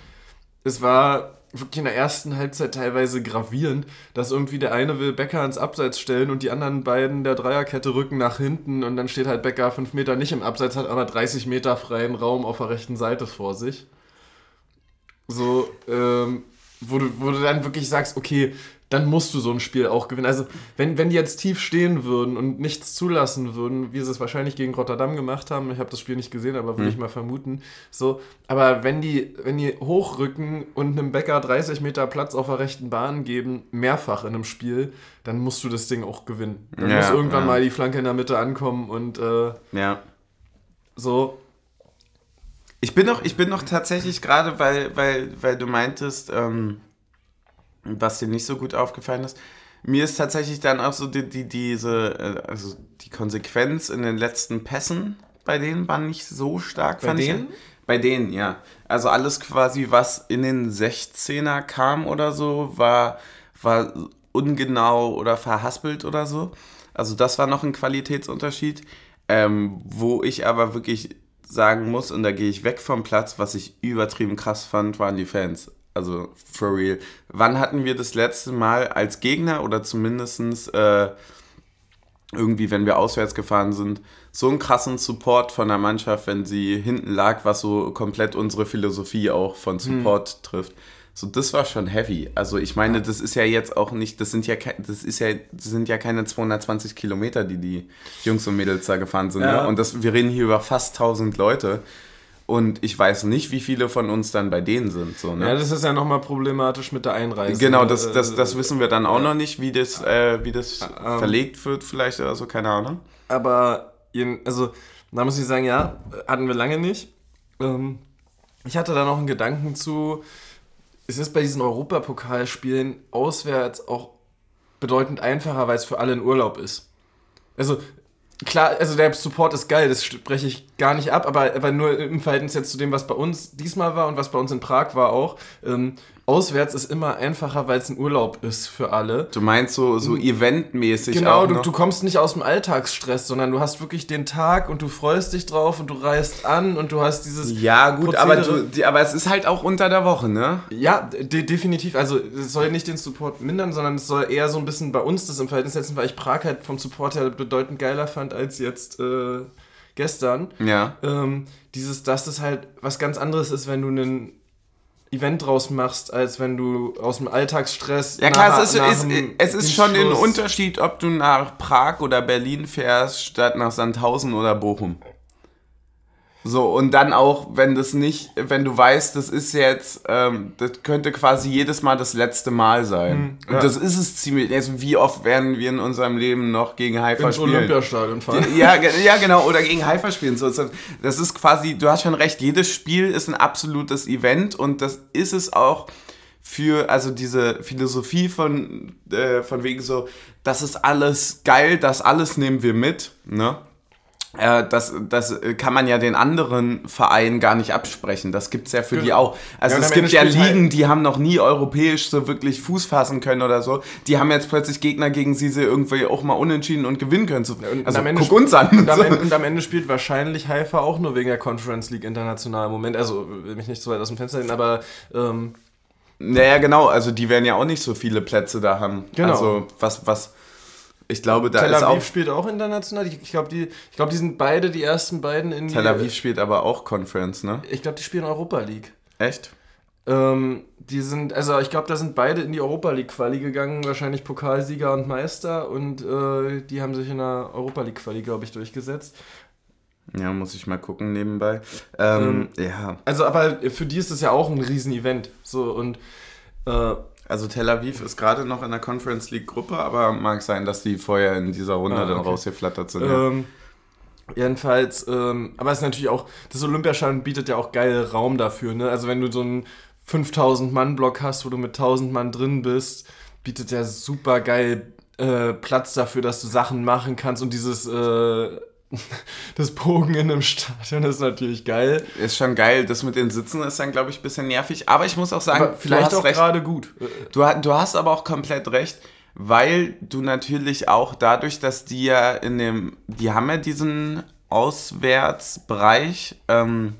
Es war wirklich in der ersten Halbzeit teilweise gravierend, dass irgendwie der eine will Becker ins Abseits stellen und die anderen beiden der Dreierkette rücken nach hinten und dann steht halt Becker fünf Meter nicht im Abseits, hat aber 30 Meter freien Raum auf der rechten Seite vor sich. So, ähm, wo du, wo du dann wirklich sagst, okay, dann musst du so ein Spiel auch gewinnen. Also, wenn, wenn die jetzt tief stehen würden und nichts zulassen würden, wie sie es wahrscheinlich gegen Rotterdam gemacht haben, ich habe das Spiel nicht gesehen, aber würde mhm. ich mal vermuten, so, aber wenn die, wenn die hochrücken und einem Bäcker 30 Meter Platz auf der rechten Bahn geben, mehrfach in einem Spiel, dann musst du das Ding auch gewinnen. Dann ja, muss irgendwann ja. mal die Flanke in der Mitte ankommen und äh, ja. so. Ich bin noch, ich bin noch tatsächlich gerade, weil, weil, weil du meintest, ähm, was dir nicht so gut aufgefallen ist. Mir ist tatsächlich dann auch so die, die, diese, äh, also die Konsequenz in den letzten Pässen bei denen war nicht so stark, bei denen? Ich. Bei denen, ja. Also alles quasi, was in den 16er kam oder so, war, war ungenau oder verhaspelt oder so. Also das war noch ein Qualitätsunterschied. Ähm, wo ich aber wirklich sagen muss, und da gehe ich weg vom Platz, was ich übertrieben krass fand, waren die Fans. Also for real. Wann hatten wir das letzte Mal als Gegner oder zumindest äh, irgendwie, wenn wir auswärts gefahren sind, so einen krassen Support von der Mannschaft, wenn sie hinten lag, was so komplett unsere Philosophie auch von Support hm. trifft. So, das war schon heavy. Also ich meine, das ist ja jetzt auch nicht, das sind ja, das ist ja, das sind ja keine 220 Kilometer, die die Jungs und Mädels da gefahren sind. Ja. Ne? Und das, wir reden hier über fast 1000 Leute. Und ich weiß nicht, wie viele von uns dann bei denen sind. So, ne? Ja, das ist ja nochmal problematisch mit der Einreise. Genau, das, das, das wissen wir dann auch noch nicht, wie das, äh, wie das ähm, verlegt wird, vielleicht oder so, keine Ahnung. Aber, also, da muss ich sagen, ja, hatten wir lange nicht. Ähm, ich hatte da noch einen Gedanken zu, es ist bei diesen Europapokalspielen auswärts auch bedeutend einfacher, weil es für alle ein Urlaub ist. Also klar, also der Support ist geil, das spreche ich gar nicht ab, aber, aber nur im Verhältnis jetzt zu dem, was bei uns diesmal war und was bei uns in Prag war auch. Ähm, auswärts ist immer einfacher, weil es ein Urlaub ist für alle. Du meinst so, so eventmäßig Genau, auch, du, du kommst nicht aus dem Alltagsstress, sondern du hast wirklich den Tag und du freust dich drauf und du reist an und du hast dieses. Ja, gut, aber, du, die, aber es ist halt auch unter der Woche, ne? Ja, de definitiv. Also, es soll nicht den Support mindern, sondern es soll eher so ein bisschen bei uns das im Verhältnis setzen, weil ich Prag halt vom Support her bedeutend geiler fand als jetzt. Äh, gestern. Ja. Ähm, dieses, dass das halt was ganz anderes ist, wenn du einen Event draus machst, als wenn du aus dem Alltagsstress. Ja klar, nach, es ist, ist es ist schon ein Unterschied, ob du nach Prag oder Berlin fährst, statt nach Sandhausen oder Bochum. So, und dann auch, wenn das nicht, wenn du weißt, das ist jetzt, ähm, das könnte quasi jedes Mal das letzte Mal sein. Mhm, ja. Und das ist es ziemlich, also wie oft werden wir in unserem Leben noch gegen Haifa Ins spielen? Olympiastadion fahren. Ja, ja, genau, oder gegen Haifa spielen. So, das ist quasi, du hast schon recht, jedes Spiel ist ein absolutes Event und das ist es auch für, also diese Philosophie von, äh, von wegen so, das ist alles geil, das alles nehmen wir mit, ne? Äh, das, das kann man ja den anderen Vereinen gar nicht absprechen. Das gibt es ja für genau. die auch. Also ja, es gibt ja Ligen, die haben noch nie europäisch so wirklich Fuß fassen können oder so. Die haben jetzt plötzlich Gegner, gegen sie sie irgendwie auch mal unentschieden und gewinnen können. Also und guck uns an. Und am, Ende, und am, Ende, spielt wahrscheinlich Haifa auch nur wegen der Conference League international im Moment. Also will mich nicht so weit aus dem Fenster hin, aber... Ähm, naja, genau. Also die werden ja auch nicht so viele Plätze da haben. Genau. Also was... was ich glaube, da Tel Aviv ist auch. spielt auch international. Ich, ich glaube, die, glaub, die sind beide die ersten beiden in Tel Aviv die, spielt aber auch Conference, ne? Ich glaube, die spielen Europa League. Echt? Ähm, die sind, also ich glaube, da sind beide in die Europa League Quali gegangen, wahrscheinlich Pokalsieger und Meister und äh, die haben sich in der Europa League Quali, glaube ich, durchgesetzt. Ja, muss ich mal gucken nebenbei. Ähm, ähm, ja. Also, aber für die ist das ja auch ein Riesen-Event. So und äh, also Tel Aviv ist gerade noch in der Conference League Gruppe, aber mag sein, dass die vorher in dieser Runde ah, okay. dann rausgeflattert sind. Ähm. Jedenfalls, ähm, aber es ist natürlich auch, das Olympiastadion bietet ja auch geile Raum dafür, ne? Also wenn du so einen 5000 Mann Block hast, wo du mit 1000 Mann drin bist, bietet der super geil äh, Platz dafür, dass du Sachen machen kannst und dieses äh, das Bogen in einem Stadion ist natürlich geil. Ist schon geil. Das mit den Sitzen ist dann, glaube ich, ein bisschen nervig. Aber ich muss auch sagen, aber vielleicht auch gerade gut. Du, du hast aber auch komplett recht, weil du natürlich auch dadurch, dass die ja in dem, die haben ja diesen Auswärtsbereich, ähm,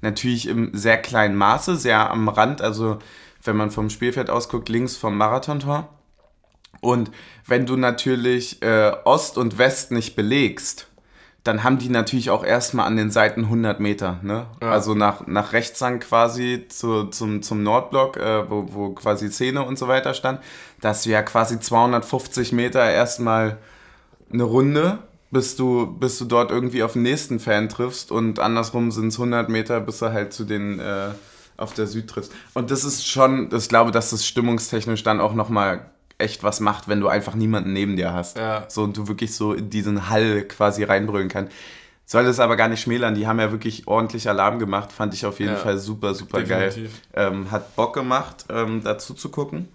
natürlich im sehr kleinen Maße, sehr am Rand, also wenn man vom Spielfeld ausguckt, links vom Marathontor. Und wenn du natürlich äh, Ost und West nicht belegst, dann haben die natürlich auch erstmal an den Seiten 100 Meter. Ne? Ja. Also nach, nach rechts dann quasi zu, zum, zum Nordblock, äh, wo, wo quasi Szene und so weiter stand. dass du ja quasi 250 Meter erstmal eine Runde, bis du, bis du dort irgendwie auf den nächsten Fan triffst und andersrum sind es 100 Meter, bis du halt zu den äh, auf der Süd triffst. Und das ist schon, ich glaube, dass das stimmungstechnisch dann auch nochmal echt was macht, wenn du einfach niemanden neben dir hast. Ja. So und du wirklich so in diesen Hall quasi reinbrüllen kannst. Soll das aber gar nicht schmälern, die haben ja wirklich ordentlich Alarm gemacht, fand ich auf jeden ja. Fall super, super Definitiv. geil. Ähm, hat Bock gemacht, ähm, dazu zu gucken.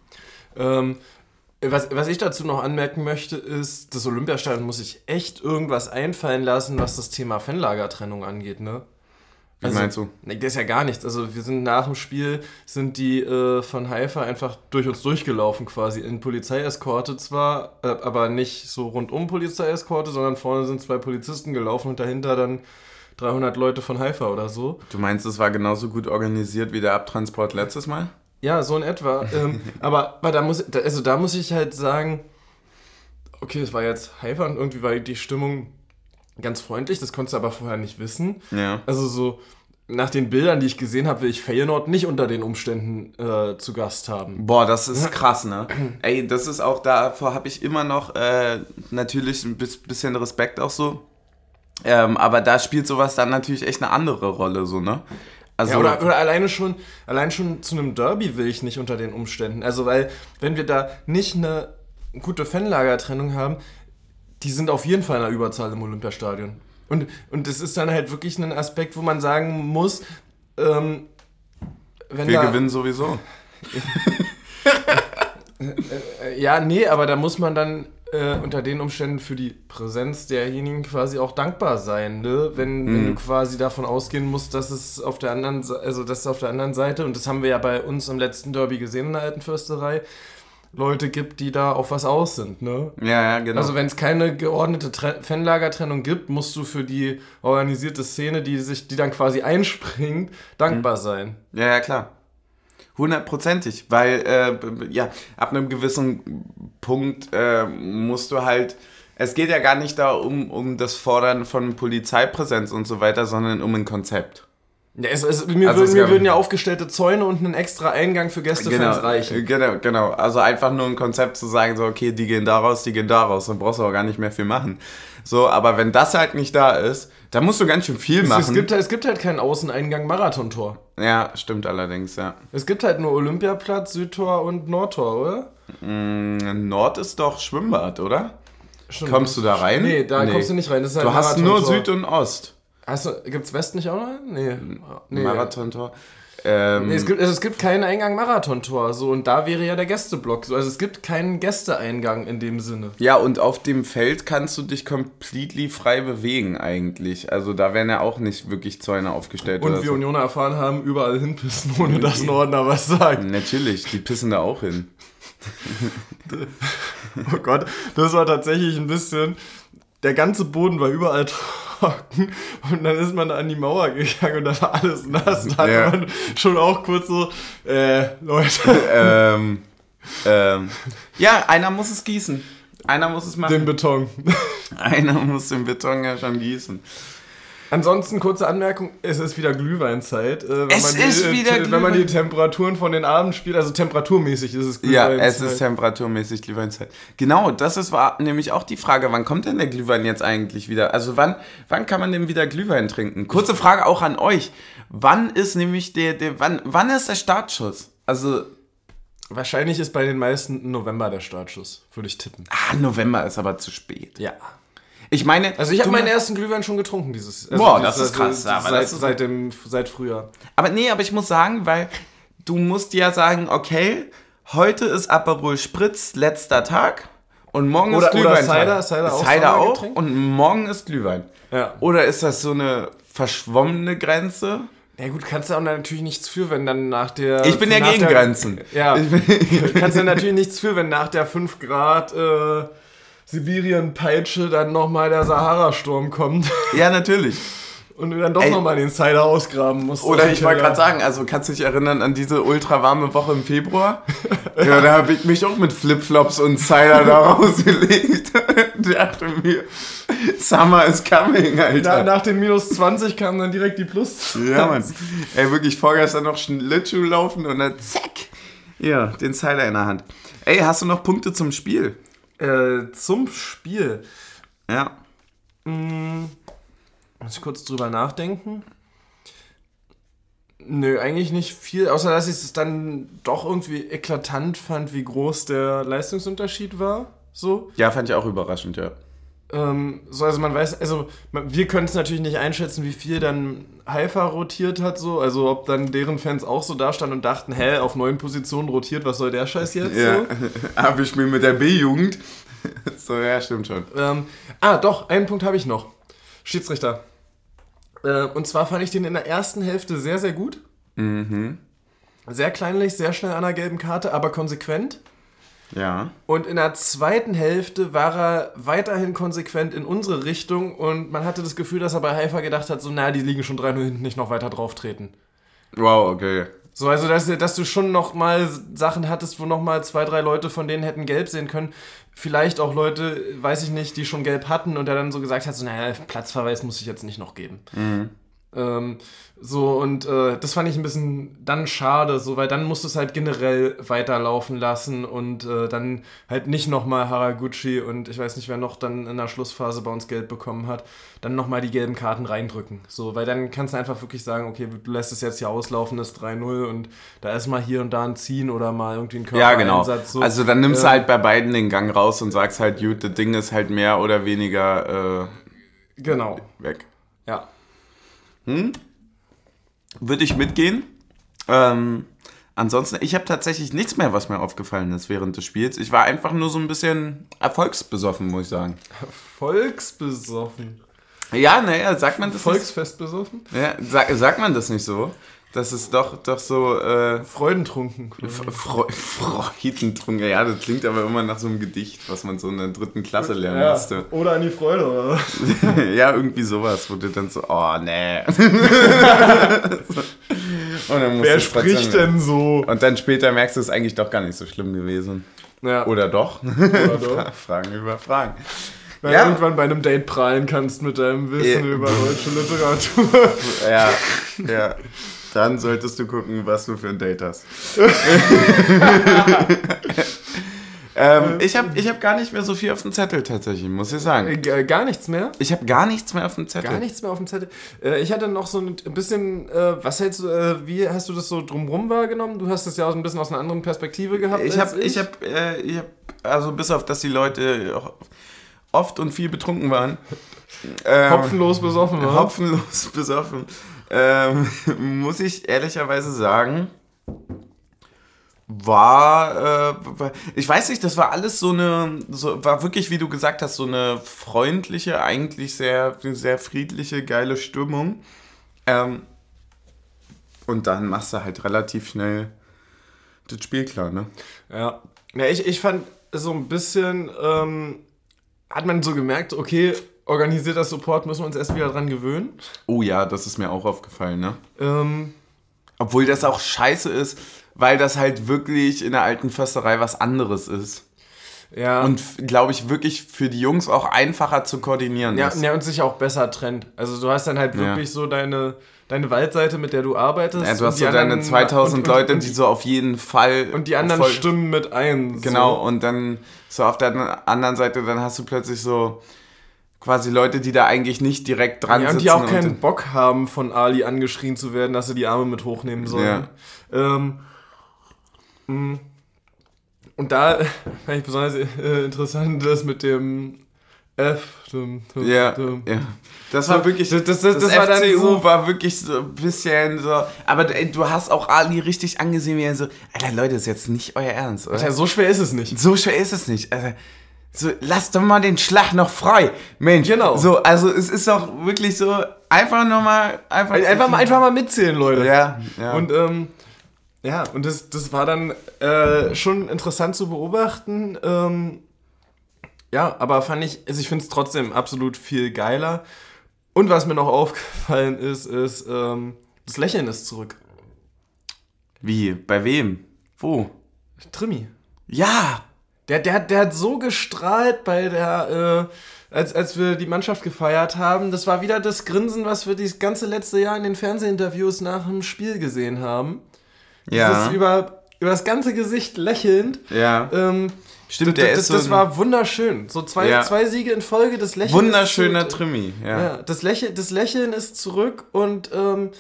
Ähm, was, was ich dazu noch anmerken möchte, ist, das Olympiastadion muss sich echt irgendwas einfallen lassen, was das Thema Fanlagertrennung angeht, ne? Wie also, meinst du? Das ist ja gar nichts. Also wir sind nach dem Spiel, sind die äh, von Haifa einfach durch uns durchgelaufen quasi. In Polizeieskorte zwar, äh, aber nicht so rundum Polizeieskorte, sondern vorne sind zwei Polizisten gelaufen und dahinter dann 300 Leute von Haifa oder so. Du meinst, es war genauso gut organisiert wie der Abtransport letztes Mal? Ja, so in etwa. ähm, aber, aber da muss, also da muss ich halt sagen, okay, es war jetzt Haifa und irgendwie war die Stimmung ganz freundlich, das konntest du aber vorher nicht wissen. Ja. Also so, nach den Bildern, die ich gesehen habe, will ich Feyenoord nicht unter den Umständen äh, zu Gast haben. Boah, das ist krass, ne? Ey, das ist auch, davor habe ich immer noch äh, natürlich ein bisschen Respekt auch so. Ähm, aber da spielt sowas dann natürlich echt eine andere Rolle, so, ne? Also ja, oder, oder alleine schon, allein schon zu einem Derby will ich nicht unter den Umständen. Also, weil, wenn wir da nicht eine gute Fanlagertrennung haben, die sind auf jeden Fall in der Überzahl im Olympiastadion. Und, und das ist dann halt wirklich ein Aspekt, wo man sagen muss, ähm, wenn Wir da, gewinnen sowieso. ja, nee, aber da muss man dann äh, unter den Umständen für die Präsenz derjenigen quasi auch dankbar sein, ne? Wenn, mhm. wenn du quasi davon ausgehen musst, dass es auf der anderen, also das auf der anderen Seite, und das haben wir ja bei uns im letzten Derby gesehen in der alten Fürsterei, Leute gibt, die da auf was aus sind, ne? Ja, ja, genau. Also wenn es keine geordnete Tre Fanlagertrennung gibt, musst du für die organisierte Szene, die sich, die dann quasi einspringt, dankbar mhm. sein. Ja, ja, klar. Hundertprozentig, weil äh, ja, ab einem gewissen Punkt äh, musst du halt, es geht ja gar nicht da um, um das Fordern von Polizeipräsenz und so weiter, sondern um ein Konzept. Ja, es, es, mir, also würden, mir würden ja aufgestellte Zäune und einen extra Eingang für Gästefans genau, reichen. Genau, genau. Also einfach nur ein Konzept zu sagen, so, okay, die gehen da raus, die gehen da raus, dann brauchst du auch gar nicht mehr viel machen. So, aber wenn das halt nicht da ist, dann musst du ganz schön viel machen. Es, es, gibt, halt, es gibt halt keinen Außeneingang Marathontor. Ja, stimmt allerdings, ja. Es gibt halt nur Olympiaplatz, Südtor und Nordtor, oder? Mm, Nord ist doch Schwimmbad, oder? Stimmt. Kommst du da rein? Nee, da nee. kommst du nicht rein. Halt du hast nur Süd und Ost. Hast du, gibt's West nicht auch noch? Nee. nee. Marathontor. Ähm, nee, es, gibt, also es gibt keinen Eingang Marathontor, so und da wäre ja der Gästeblock. So, also es gibt keinen Gästeeingang in dem Sinne. Ja, und auf dem Feld kannst du dich completely frei bewegen eigentlich. Also da werden ja auch nicht wirklich Zäune aufgestellt. Und wie so. Unioner erfahren haben, überall hinpissen, ohne dass Norden da was sagt. Natürlich, die pissen da auch hin. oh Gott, das war tatsächlich ein bisschen. Der ganze Boden war überall trocken und dann ist man an die Mauer gegangen und da war alles nass. Da ja. hat man schon auch kurz so, äh, Leute. ähm, ähm, ja, einer muss es gießen. Einer muss es machen. Den Beton. Einer muss den Beton ja schon gießen. Ansonsten kurze Anmerkung, es ist wieder Glühweinzeit. Äh, es die, ist wieder Glühwein. Wenn man die Temperaturen von den Abend spielt, also temperaturmäßig ist es Glühweinzeit. Ja, es ist temperaturmäßig Glühweinzeit. Genau, das ist, war nämlich auch die Frage, wann kommt denn der Glühwein jetzt eigentlich wieder? Also wann, wann kann man denn wieder Glühwein trinken? Kurze Frage auch an euch. Wann ist nämlich der, der wann, wann ist der Startschuss? Also Wahrscheinlich ist bei den meisten November der Startschuss, würde ich tippen. Ah, November ist aber zu spät. Ja. Ich meine. Also ich habe meinen ersten Glühwein schon getrunken dieses. Also boah, das ist krass. Also, seit, ist seit, dem, seit Frühjahr. Aber nee, aber ich muss sagen, weil du musst ja sagen, okay, heute ist Aperol Spritz, letzter Tag. Und morgen oder, ist Glühwein. Oder Cider, Cider auch. Cider auch und morgen ist Glühwein. Ja. Oder ist das so eine verschwommene Grenze? Ja gut, kannst du auch natürlich nichts für, wenn dann nach der... Ich bin ja gegen der, Grenzen. Ja, kannst du natürlich nichts für, wenn nach der 5 Grad... Äh, Sibirien-Peitsche dann nochmal der Sahara-Sturm kommt. Ja, natürlich. Und du dann doch nochmal den Cider ausgraben musst. Oder ich wollte gerade sagen, also kannst du dich erinnern an diese ultra warme Woche im Februar? ja, da habe ich mich auch mit Flipflops und Cider da rausgelegt. dachte mir, Summer is coming, Alter. Na, nach den minus 20 kam dann direkt die Plus. Ja, Mann. Ey, wirklich vorgestern noch Schlittschuh laufen und dann zack. Ja, den Cider in der Hand. Ey, hast du noch Punkte zum Spiel? Äh, zum Spiel. Ja. Hm, muss ich kurz drüber nachdenken. Nö, eigentlich nicht viel, außer dass ich es dann doch irgendwie eklatant fand, wie groß der Leistungsunterschied war. So. Ja, fand ich auch überraschend, ja. Ähm, so, also man weiß, also wir können es natürlich nicht einschätzen, wie viel dann Haifa rotiert hat, so, also ob dann deren Fans auch so da standen und dachten, hä, auf neun Positionen rotiert, was soll der Scheiß jetzt? Ja. So? Aber ich spiele mit der B-Jugend. so, ja, stimmt schon. Ähm, ah, doch, einen Punkt habe ich noch. Schiedsrichter. Äh, und zwar fand ich den in der ersten Hälfte sehr, sehr gut. Mhm. Sehr kleinlich, sehr schnell an der gelben Karte, aber konsequent. Ja. Und in der zweiten Hälfte war er weiterhin konsequent in unsere Richtung und man hatte das Gefühl, dass er bei Haifa gedacht hat, so, na, die liegen schon 3-0 hinten, nicht noch weiter drauf treten. Wow, okay. So, also dass, dass du schon noch mal Sachen hattest, wo noch mal zwei, drei Leute von denen hätten gelb sehen können. Vielleicht auch Leute, weiß ich nicht, die schon gelb hatten und der dann so gesagt hat, so, naja, Platzverweis muss ich jetzt nicht noch geben. Ähm, so, und äh, das fand ich ein bisschen dann schade, so, weil dann musst du es halt generell weiterlaufen lassen und äh, dann halt nicht nochmal Haraguchi und ich weiß nicht, wer noch dann in der Schlussphase bei uns Geld bekommen hat, dann nochmal die gelben Karten reindrücken. So, weil dann kannst du einfach wirklich sagen, okay, du lässt es jetzt hier auslaufen, das 3-0 und da ist mal hier und da ein Ziehen oder mal irgendwie ein Ja, genau. So. Also dann nimmst du Ähm, halt bei beiden den Gang raus und sagst halt, gut, das Ding ist halt mehr oder weniger Genau, äh, weg. Ja. Würde ich mitgehen. Ähm, ansonsten, ich habe tatsächlich nichts mehr, was mir aufgefallen ist während des Spiels. Ich war einfach nur so ein bisschen erfolgsbesoffen, muss ich sagen. Volksbesoffen. Ja, naja, sagt man das Volksfest besoffen? Ja, sag, sagt man das nicht so? Das ist doch, doch so äh, Freudentrunken. Fre Freudentrunken. Ja, das klingt aber immer nach so einem Gedicht, was man so in der dritten Klasse lernen Ja, musste. oder an die Freude, oder was? ja, irgendwie sowas, wo du dann so, oh, nee. Und dann musst Wer spricht denn so? Und dann später merkst du, es ist eigentlich doch gar nicht so schlimm gewesen. Ja, Oder doch? oder doch. Fragen über Fragen. Weil Ja. du irgendwann bei einem Date prahlen kannst mit deinem Wissen Ja. über deutsche Literatur. Ja, ja. Dann solltest du gucken, was du für ein Date hast. ähm, ich habe ich hab gar nicht mehr so viel auf dem Zettel tatsächlich, muss ich sagen. Äh, Gar nichts mehr? Ich habe gar nichts mehr auf dem Zettel. Gar nichts mehr auf dem Zettel. Äh, ich hatte noch so ein bisschen, äh, was hältst du, äh, wie hast du das so drumrum wahrgenommen? Du hast es ja auch ein bisschen aus einer anderen Perspektive gehabt. Ich habe, ich habe, äh, ich habe, also bis auf, dass die Leute oft und viel betrunken waren. Ähm, Hopfenlos besoffen war. Hopfenlos besoffen. Ähm, muss ich ehrlicherweise sagen, war, äh, ich weiß nicht, das war alles so eine, so, war wirklich, wie du gesagt hast, so eine freundliche, eigentlich sehr, sehr friedliche, geile Stimmung. Ähm, und dann machst du halt relativ schnell das Spiel klar, ne? Ja. ja ich, ich fand so ein bisschen, ähm, hat man so gemerkt, okay, organisierter Support müssen wir uns erst wieder dran gewöhnen. Oh ja, das ist mir auch aufgefallen, ne? Ähm, Obwohl das auch scheiße ist, weil das halt wirklich in der alten Försterei was anderes ist. ja. Und glaube ich wirklich für die Jungs auch einfacher zu koordinieren Ja, ist. ja, und sich auch besser trennt. Also du hast dann halt Ja. wirklich so deine, deine Waldseite, mit der du arbeitest. Ja, du hast so deine anderen- 2000 und, und, Leute, und, die so auf jeden Fall. Und die anderen voll- stimmen mit ein. so. Genau, und dann so auf der anderen Seite, dann hast du plötzlich so quasi Leute, die da eigentlich nicht direkt dran Ja, und sitzen. die auch keinen Bock haben, von Ali angeschrien zu werden, dass sie die Arme mit hochnehmen sollen. Ähm, mh. und da fand ich besonders äh, interessant, das mit dem F. Dum, dum, ja, dum. ja. Das war wirklich. Das- Das, das- das, war dann so- war wirklich so ein bisschen so. Aber ey, du hast auch Ali richtig angesehen, wie er so. Alter, Leute, das ist jetzt nicht euer Ernst, oder? Alter, so schwer ist es nicht. So schwer ist es nicht. Also, so, lasst doch mal den Schlag noch frei. Mensch. Genau. So, also es ist doch wirklich so, einfach nochmal, einfach. Einfach mal, einfach mal mitzählen, Leute. Ja, ja. Und ähm, ja, und das, das war dann äh, schon interessant zu beobachten. Ähm, ja, aber fand ich, also ich finde es trotzdem absolut viel geiler. Und was mir noch aufgefallen ist, ist, ähm, das Lächeln ist zurück. Wie? Bei wem? Wo? Trimi. Ja. Der, der, der hat so gestrahlt bei der, äh, als, als wir die Mannschaft gefeiert haben. Das war wieder das Grinsen, was wir das ganze letzte Jahr in den Fernsehinterviews nach dem Spiel gesehen haben. Ja. Dieses über, über das ganze Gesicht lächelnd. Ja. Ähm, Stimmt, das, der das, ist so das war wunderschön. So zwei, Ja. zwei Siege in Folge, das Lächeln wunderschöner ist zurück. Trimi. Ja. Ja, das, Lächeln, das Lächeln ist zurück und ähm,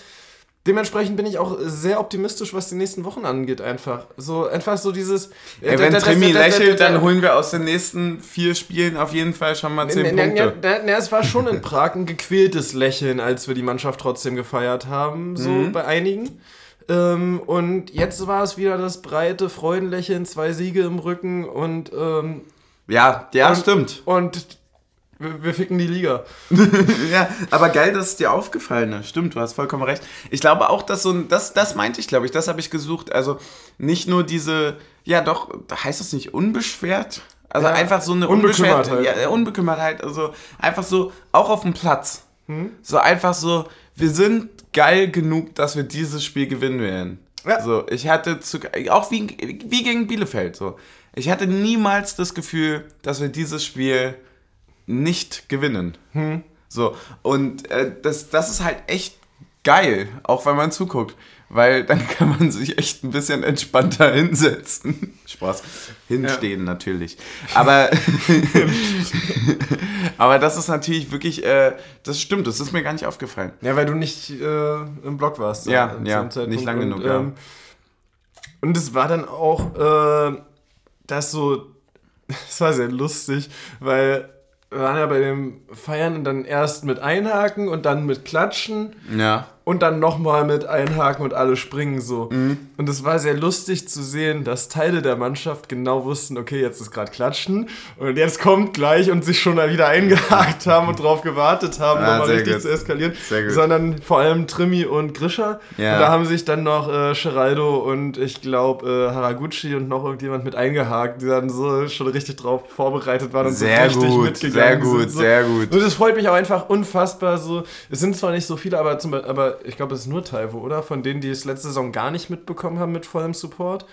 dementsprechend bin ich auch sehr optimistisch, was die nächsten Wochen angeht, einfach. So, einfach so dieses. Ey, wenn Trimi lächelt, dann holen wir aus den nächsten vier Spielen auf jeden Fall schon mal zehn Punkte. es war schon in Prag ein gequältes Lächeln, als wir die Mannschaft trotzdem gefeiert haben, so Mhm. bei einigen. Ähm, und jetzt war es wieder das breite Freudenlächeln, zwei Siege im Rücken und, ähm, Ja, ja, stimmt. und wir, wir ficken die Liga. ja, aber geil, dass es dir aufgefallen ist. Stimmt, du hast vollkommen recht. Ich glaube auch, dass so ein, das, das meinte ich, glaube ich, das habe ich gesucht. Also nicht nur diese, ja doch, heißt das nicht unbeschwert? Also Ja, einfach so eine Unbekümmertheit. Unbeschwert- Ja, Unbekümmertheit. Also einfach so, auch auf dem Platz. So einfach so, wir sind geil genug, dass wir dieses Spiel gewinnen werden. Ja. So, ich hatte zu, auch wie, wie gegen Bielefeld so. Ich hatte niemals das Gefühl, dass wir dieses Spiel nicht gewinnen. Hm. So, und äh, das, das ist halt echt geil, auch wenn man zuguckt weil dann kann man sich echt ein bisschen entspannter hinsetzen. Spaß. Hinstehen ja. natürlich. Aber, aber das ist natürlich wirklich, äh, das stimmt, das ist mir gar nicht aufgefallen. Ja, weil du nicht äh, im Blog warst. Ja, ja, nicht lang genug. Und, ja. ähm, und es war dann auch, äh, das so, es war sehr lustig, weil waren ja bei dem Feiern dann erst mit Einhaken und dann mit Klatschen. Ja und dann nochmal mit einhaken und alle springen so. Mhm. Und es war sehr lustig zu sehen, dass Teile der Mannschaft genau wussten, okay, jetzt ist gerade Klatschen und jetzt kommt gleich und sich schon mal wieder eingehakt haben und drauf gewartet haben, ah, nochmal richtig gut. zu eskalieren. Sondern vor allem Trimi und Grisha. Ja. Und da haben sich dann noch äh, Geraldo und ich glaube äh, Haraguchi und noch irgendjemand mit eingehakt, die dann so schon richtig drauf vorbereitet waren und sehr so richtig gut, mitgegangen sehr gut, sind. So. Sehr gut, Und es freut mich auch einfach unfassbar so. Es sind zwar nicht so viele, aber, zum, aber ich glaube, es ist nur Taiwo, oder? Von denen, die es letzte Saison gar nicht mitbekommen haben mit vollem Support,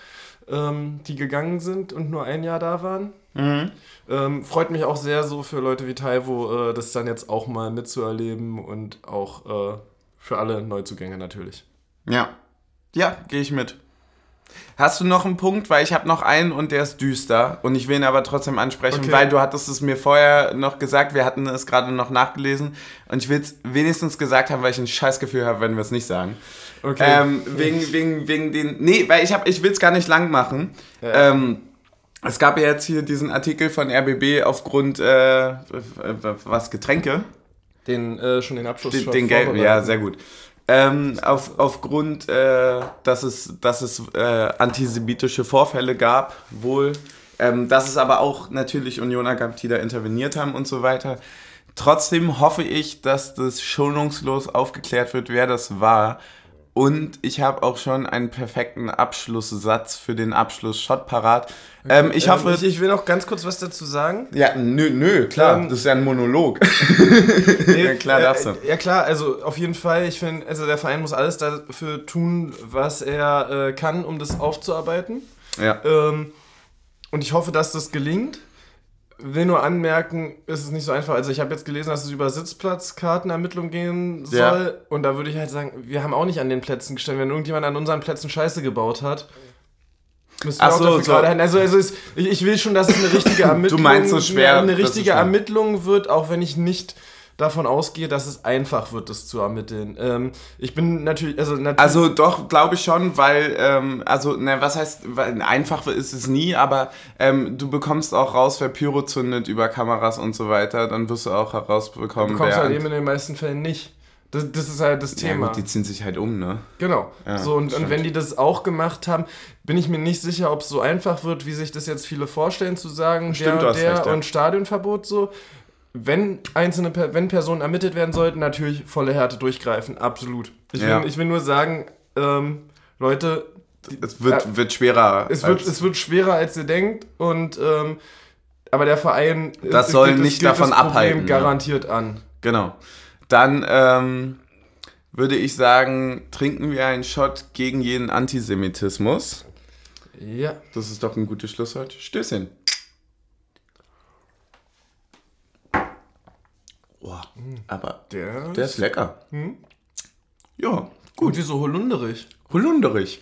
ähm, die gegangen sind und nur ein Jahr da waren. Mhm. Ähm, freut mich auch sehr so für Leute wie Taiwo, äh, das dann jetzt auch mal mitzuerleben und auch äh, für alle Neuzugänge natürlich. Ja, ja, gehe ich mit. Hast du noch einen Punkt? Weil ich habe noch einen und der ist düster und ich will ihn aber trotzdem ansprechen, okay. weil du hattest es mir vorher noch gesagt, wir hatten es gerade noch nachgelesen und ich will es wenigstens gesagt haben, weil ich ein Scheißgefühl habe, wenn wir es nicht sagen. Okay. Ähm, wegen, wegen, wegen den. Nee, weil ich, ich will es gar nicht lang machen. Ja. Ähm, es gab ja jetzt hier diesen Artikel von RBB aufgrund, äh, was, Getränke? Den, äh, schon den Abschluss Den, den gelben, ja, sehr gut. Ähm, auf, aufgrund, äh, dass es, dass es äh, antisemitische Vorfälle gab, wohl, ähm, dass es aber auch natürlich Unioner gab, die da interveniert haben und so weiter. Trotzdem hoffe ich, dass das schonungslos aufgeklärt wird, wer das war und ich habe auch schon einen perfekten Abschlusssatz für den Abschluss-Shot parat. Ähm, ich hoffe. Ähm, ich, ich, will noch ganz kurz was dazu sagen. Ja, nö, nö, klar. Ähm, das ist ja ein Monolog. nee, ja, klar, darfst du. Ja, klar, also auf jeden Fall. Ich finde, also der Verein muss alles dafür tun, was er äh, kann, um das aufzuarbeiten. Ja. Ähm, und ich hoffe, dass das gelingt will nur anmerken, ist es nicht so einfach. Also ich habe jetzt gelesen, dass es über Sitzplatzkartenermittlung gehen soll. Ja. Und da würde ich halt sagen, wir haben auch nicht an den Plätzen gestanden. Wenn irgendjemand an unseren Plätzen Scheiße gebaut hat, müssen wir Ach auch so, dafür so. gerade. Also, also ist, ich, ich, will schon, dass es eine richtige Ermittlung, du meinst so schwer, eine richtige Ermittlung wird, auch wenn ich nicht davon ausgehe, dass es einfach wird, das zu ermitteln. Ähm, ich bin natürlich, also natürlich Also doch, glaube ich schon, weil, ähm, also, ne, was heißt, weil, einfach ist es nie, aber ähm, du bekommst auch raus, wer Pyro zündet über Kameras und so weiter, dann wirst du auch herausbekommen, du bekommst wer... halt eben in den meisten Fällen nicht. Das, das, ist halt das Thema. Ja, gut, die ziehen sich halt um, ne? Genau. Ja, so, und, und wenn die das auch gemacht haben, bin ich mir nicht sicher, ob es so einfach wird, wie sich das jetzt viele vorstellen, zu sagen, Stimmt, der, der recht, ja. und Stadionverbot so wenn einzelne wenn Personen ermittelt werden sollten, natürlich volle Härte durchgreifen, absolut. Ich, ja. will, ich will nur sagen, ähm, Leute, es wird, äh, wird schwerer. Es wird, es wird schwerer, als ihr denkt und ähm, aber der Verein das soll gilt, nicht davon abhalten. Garantiert ja. an. Genau. Dann ähm, würde ich sagen, trinken wir einen Shot gegen jeden Antisemitismus. Ja. Das ist doch ein gutes Schlusswort. Stößchen. Boah, aber der, der ist lecker. Hm? Ja, gut. Und wie so holunderig. Holunderig.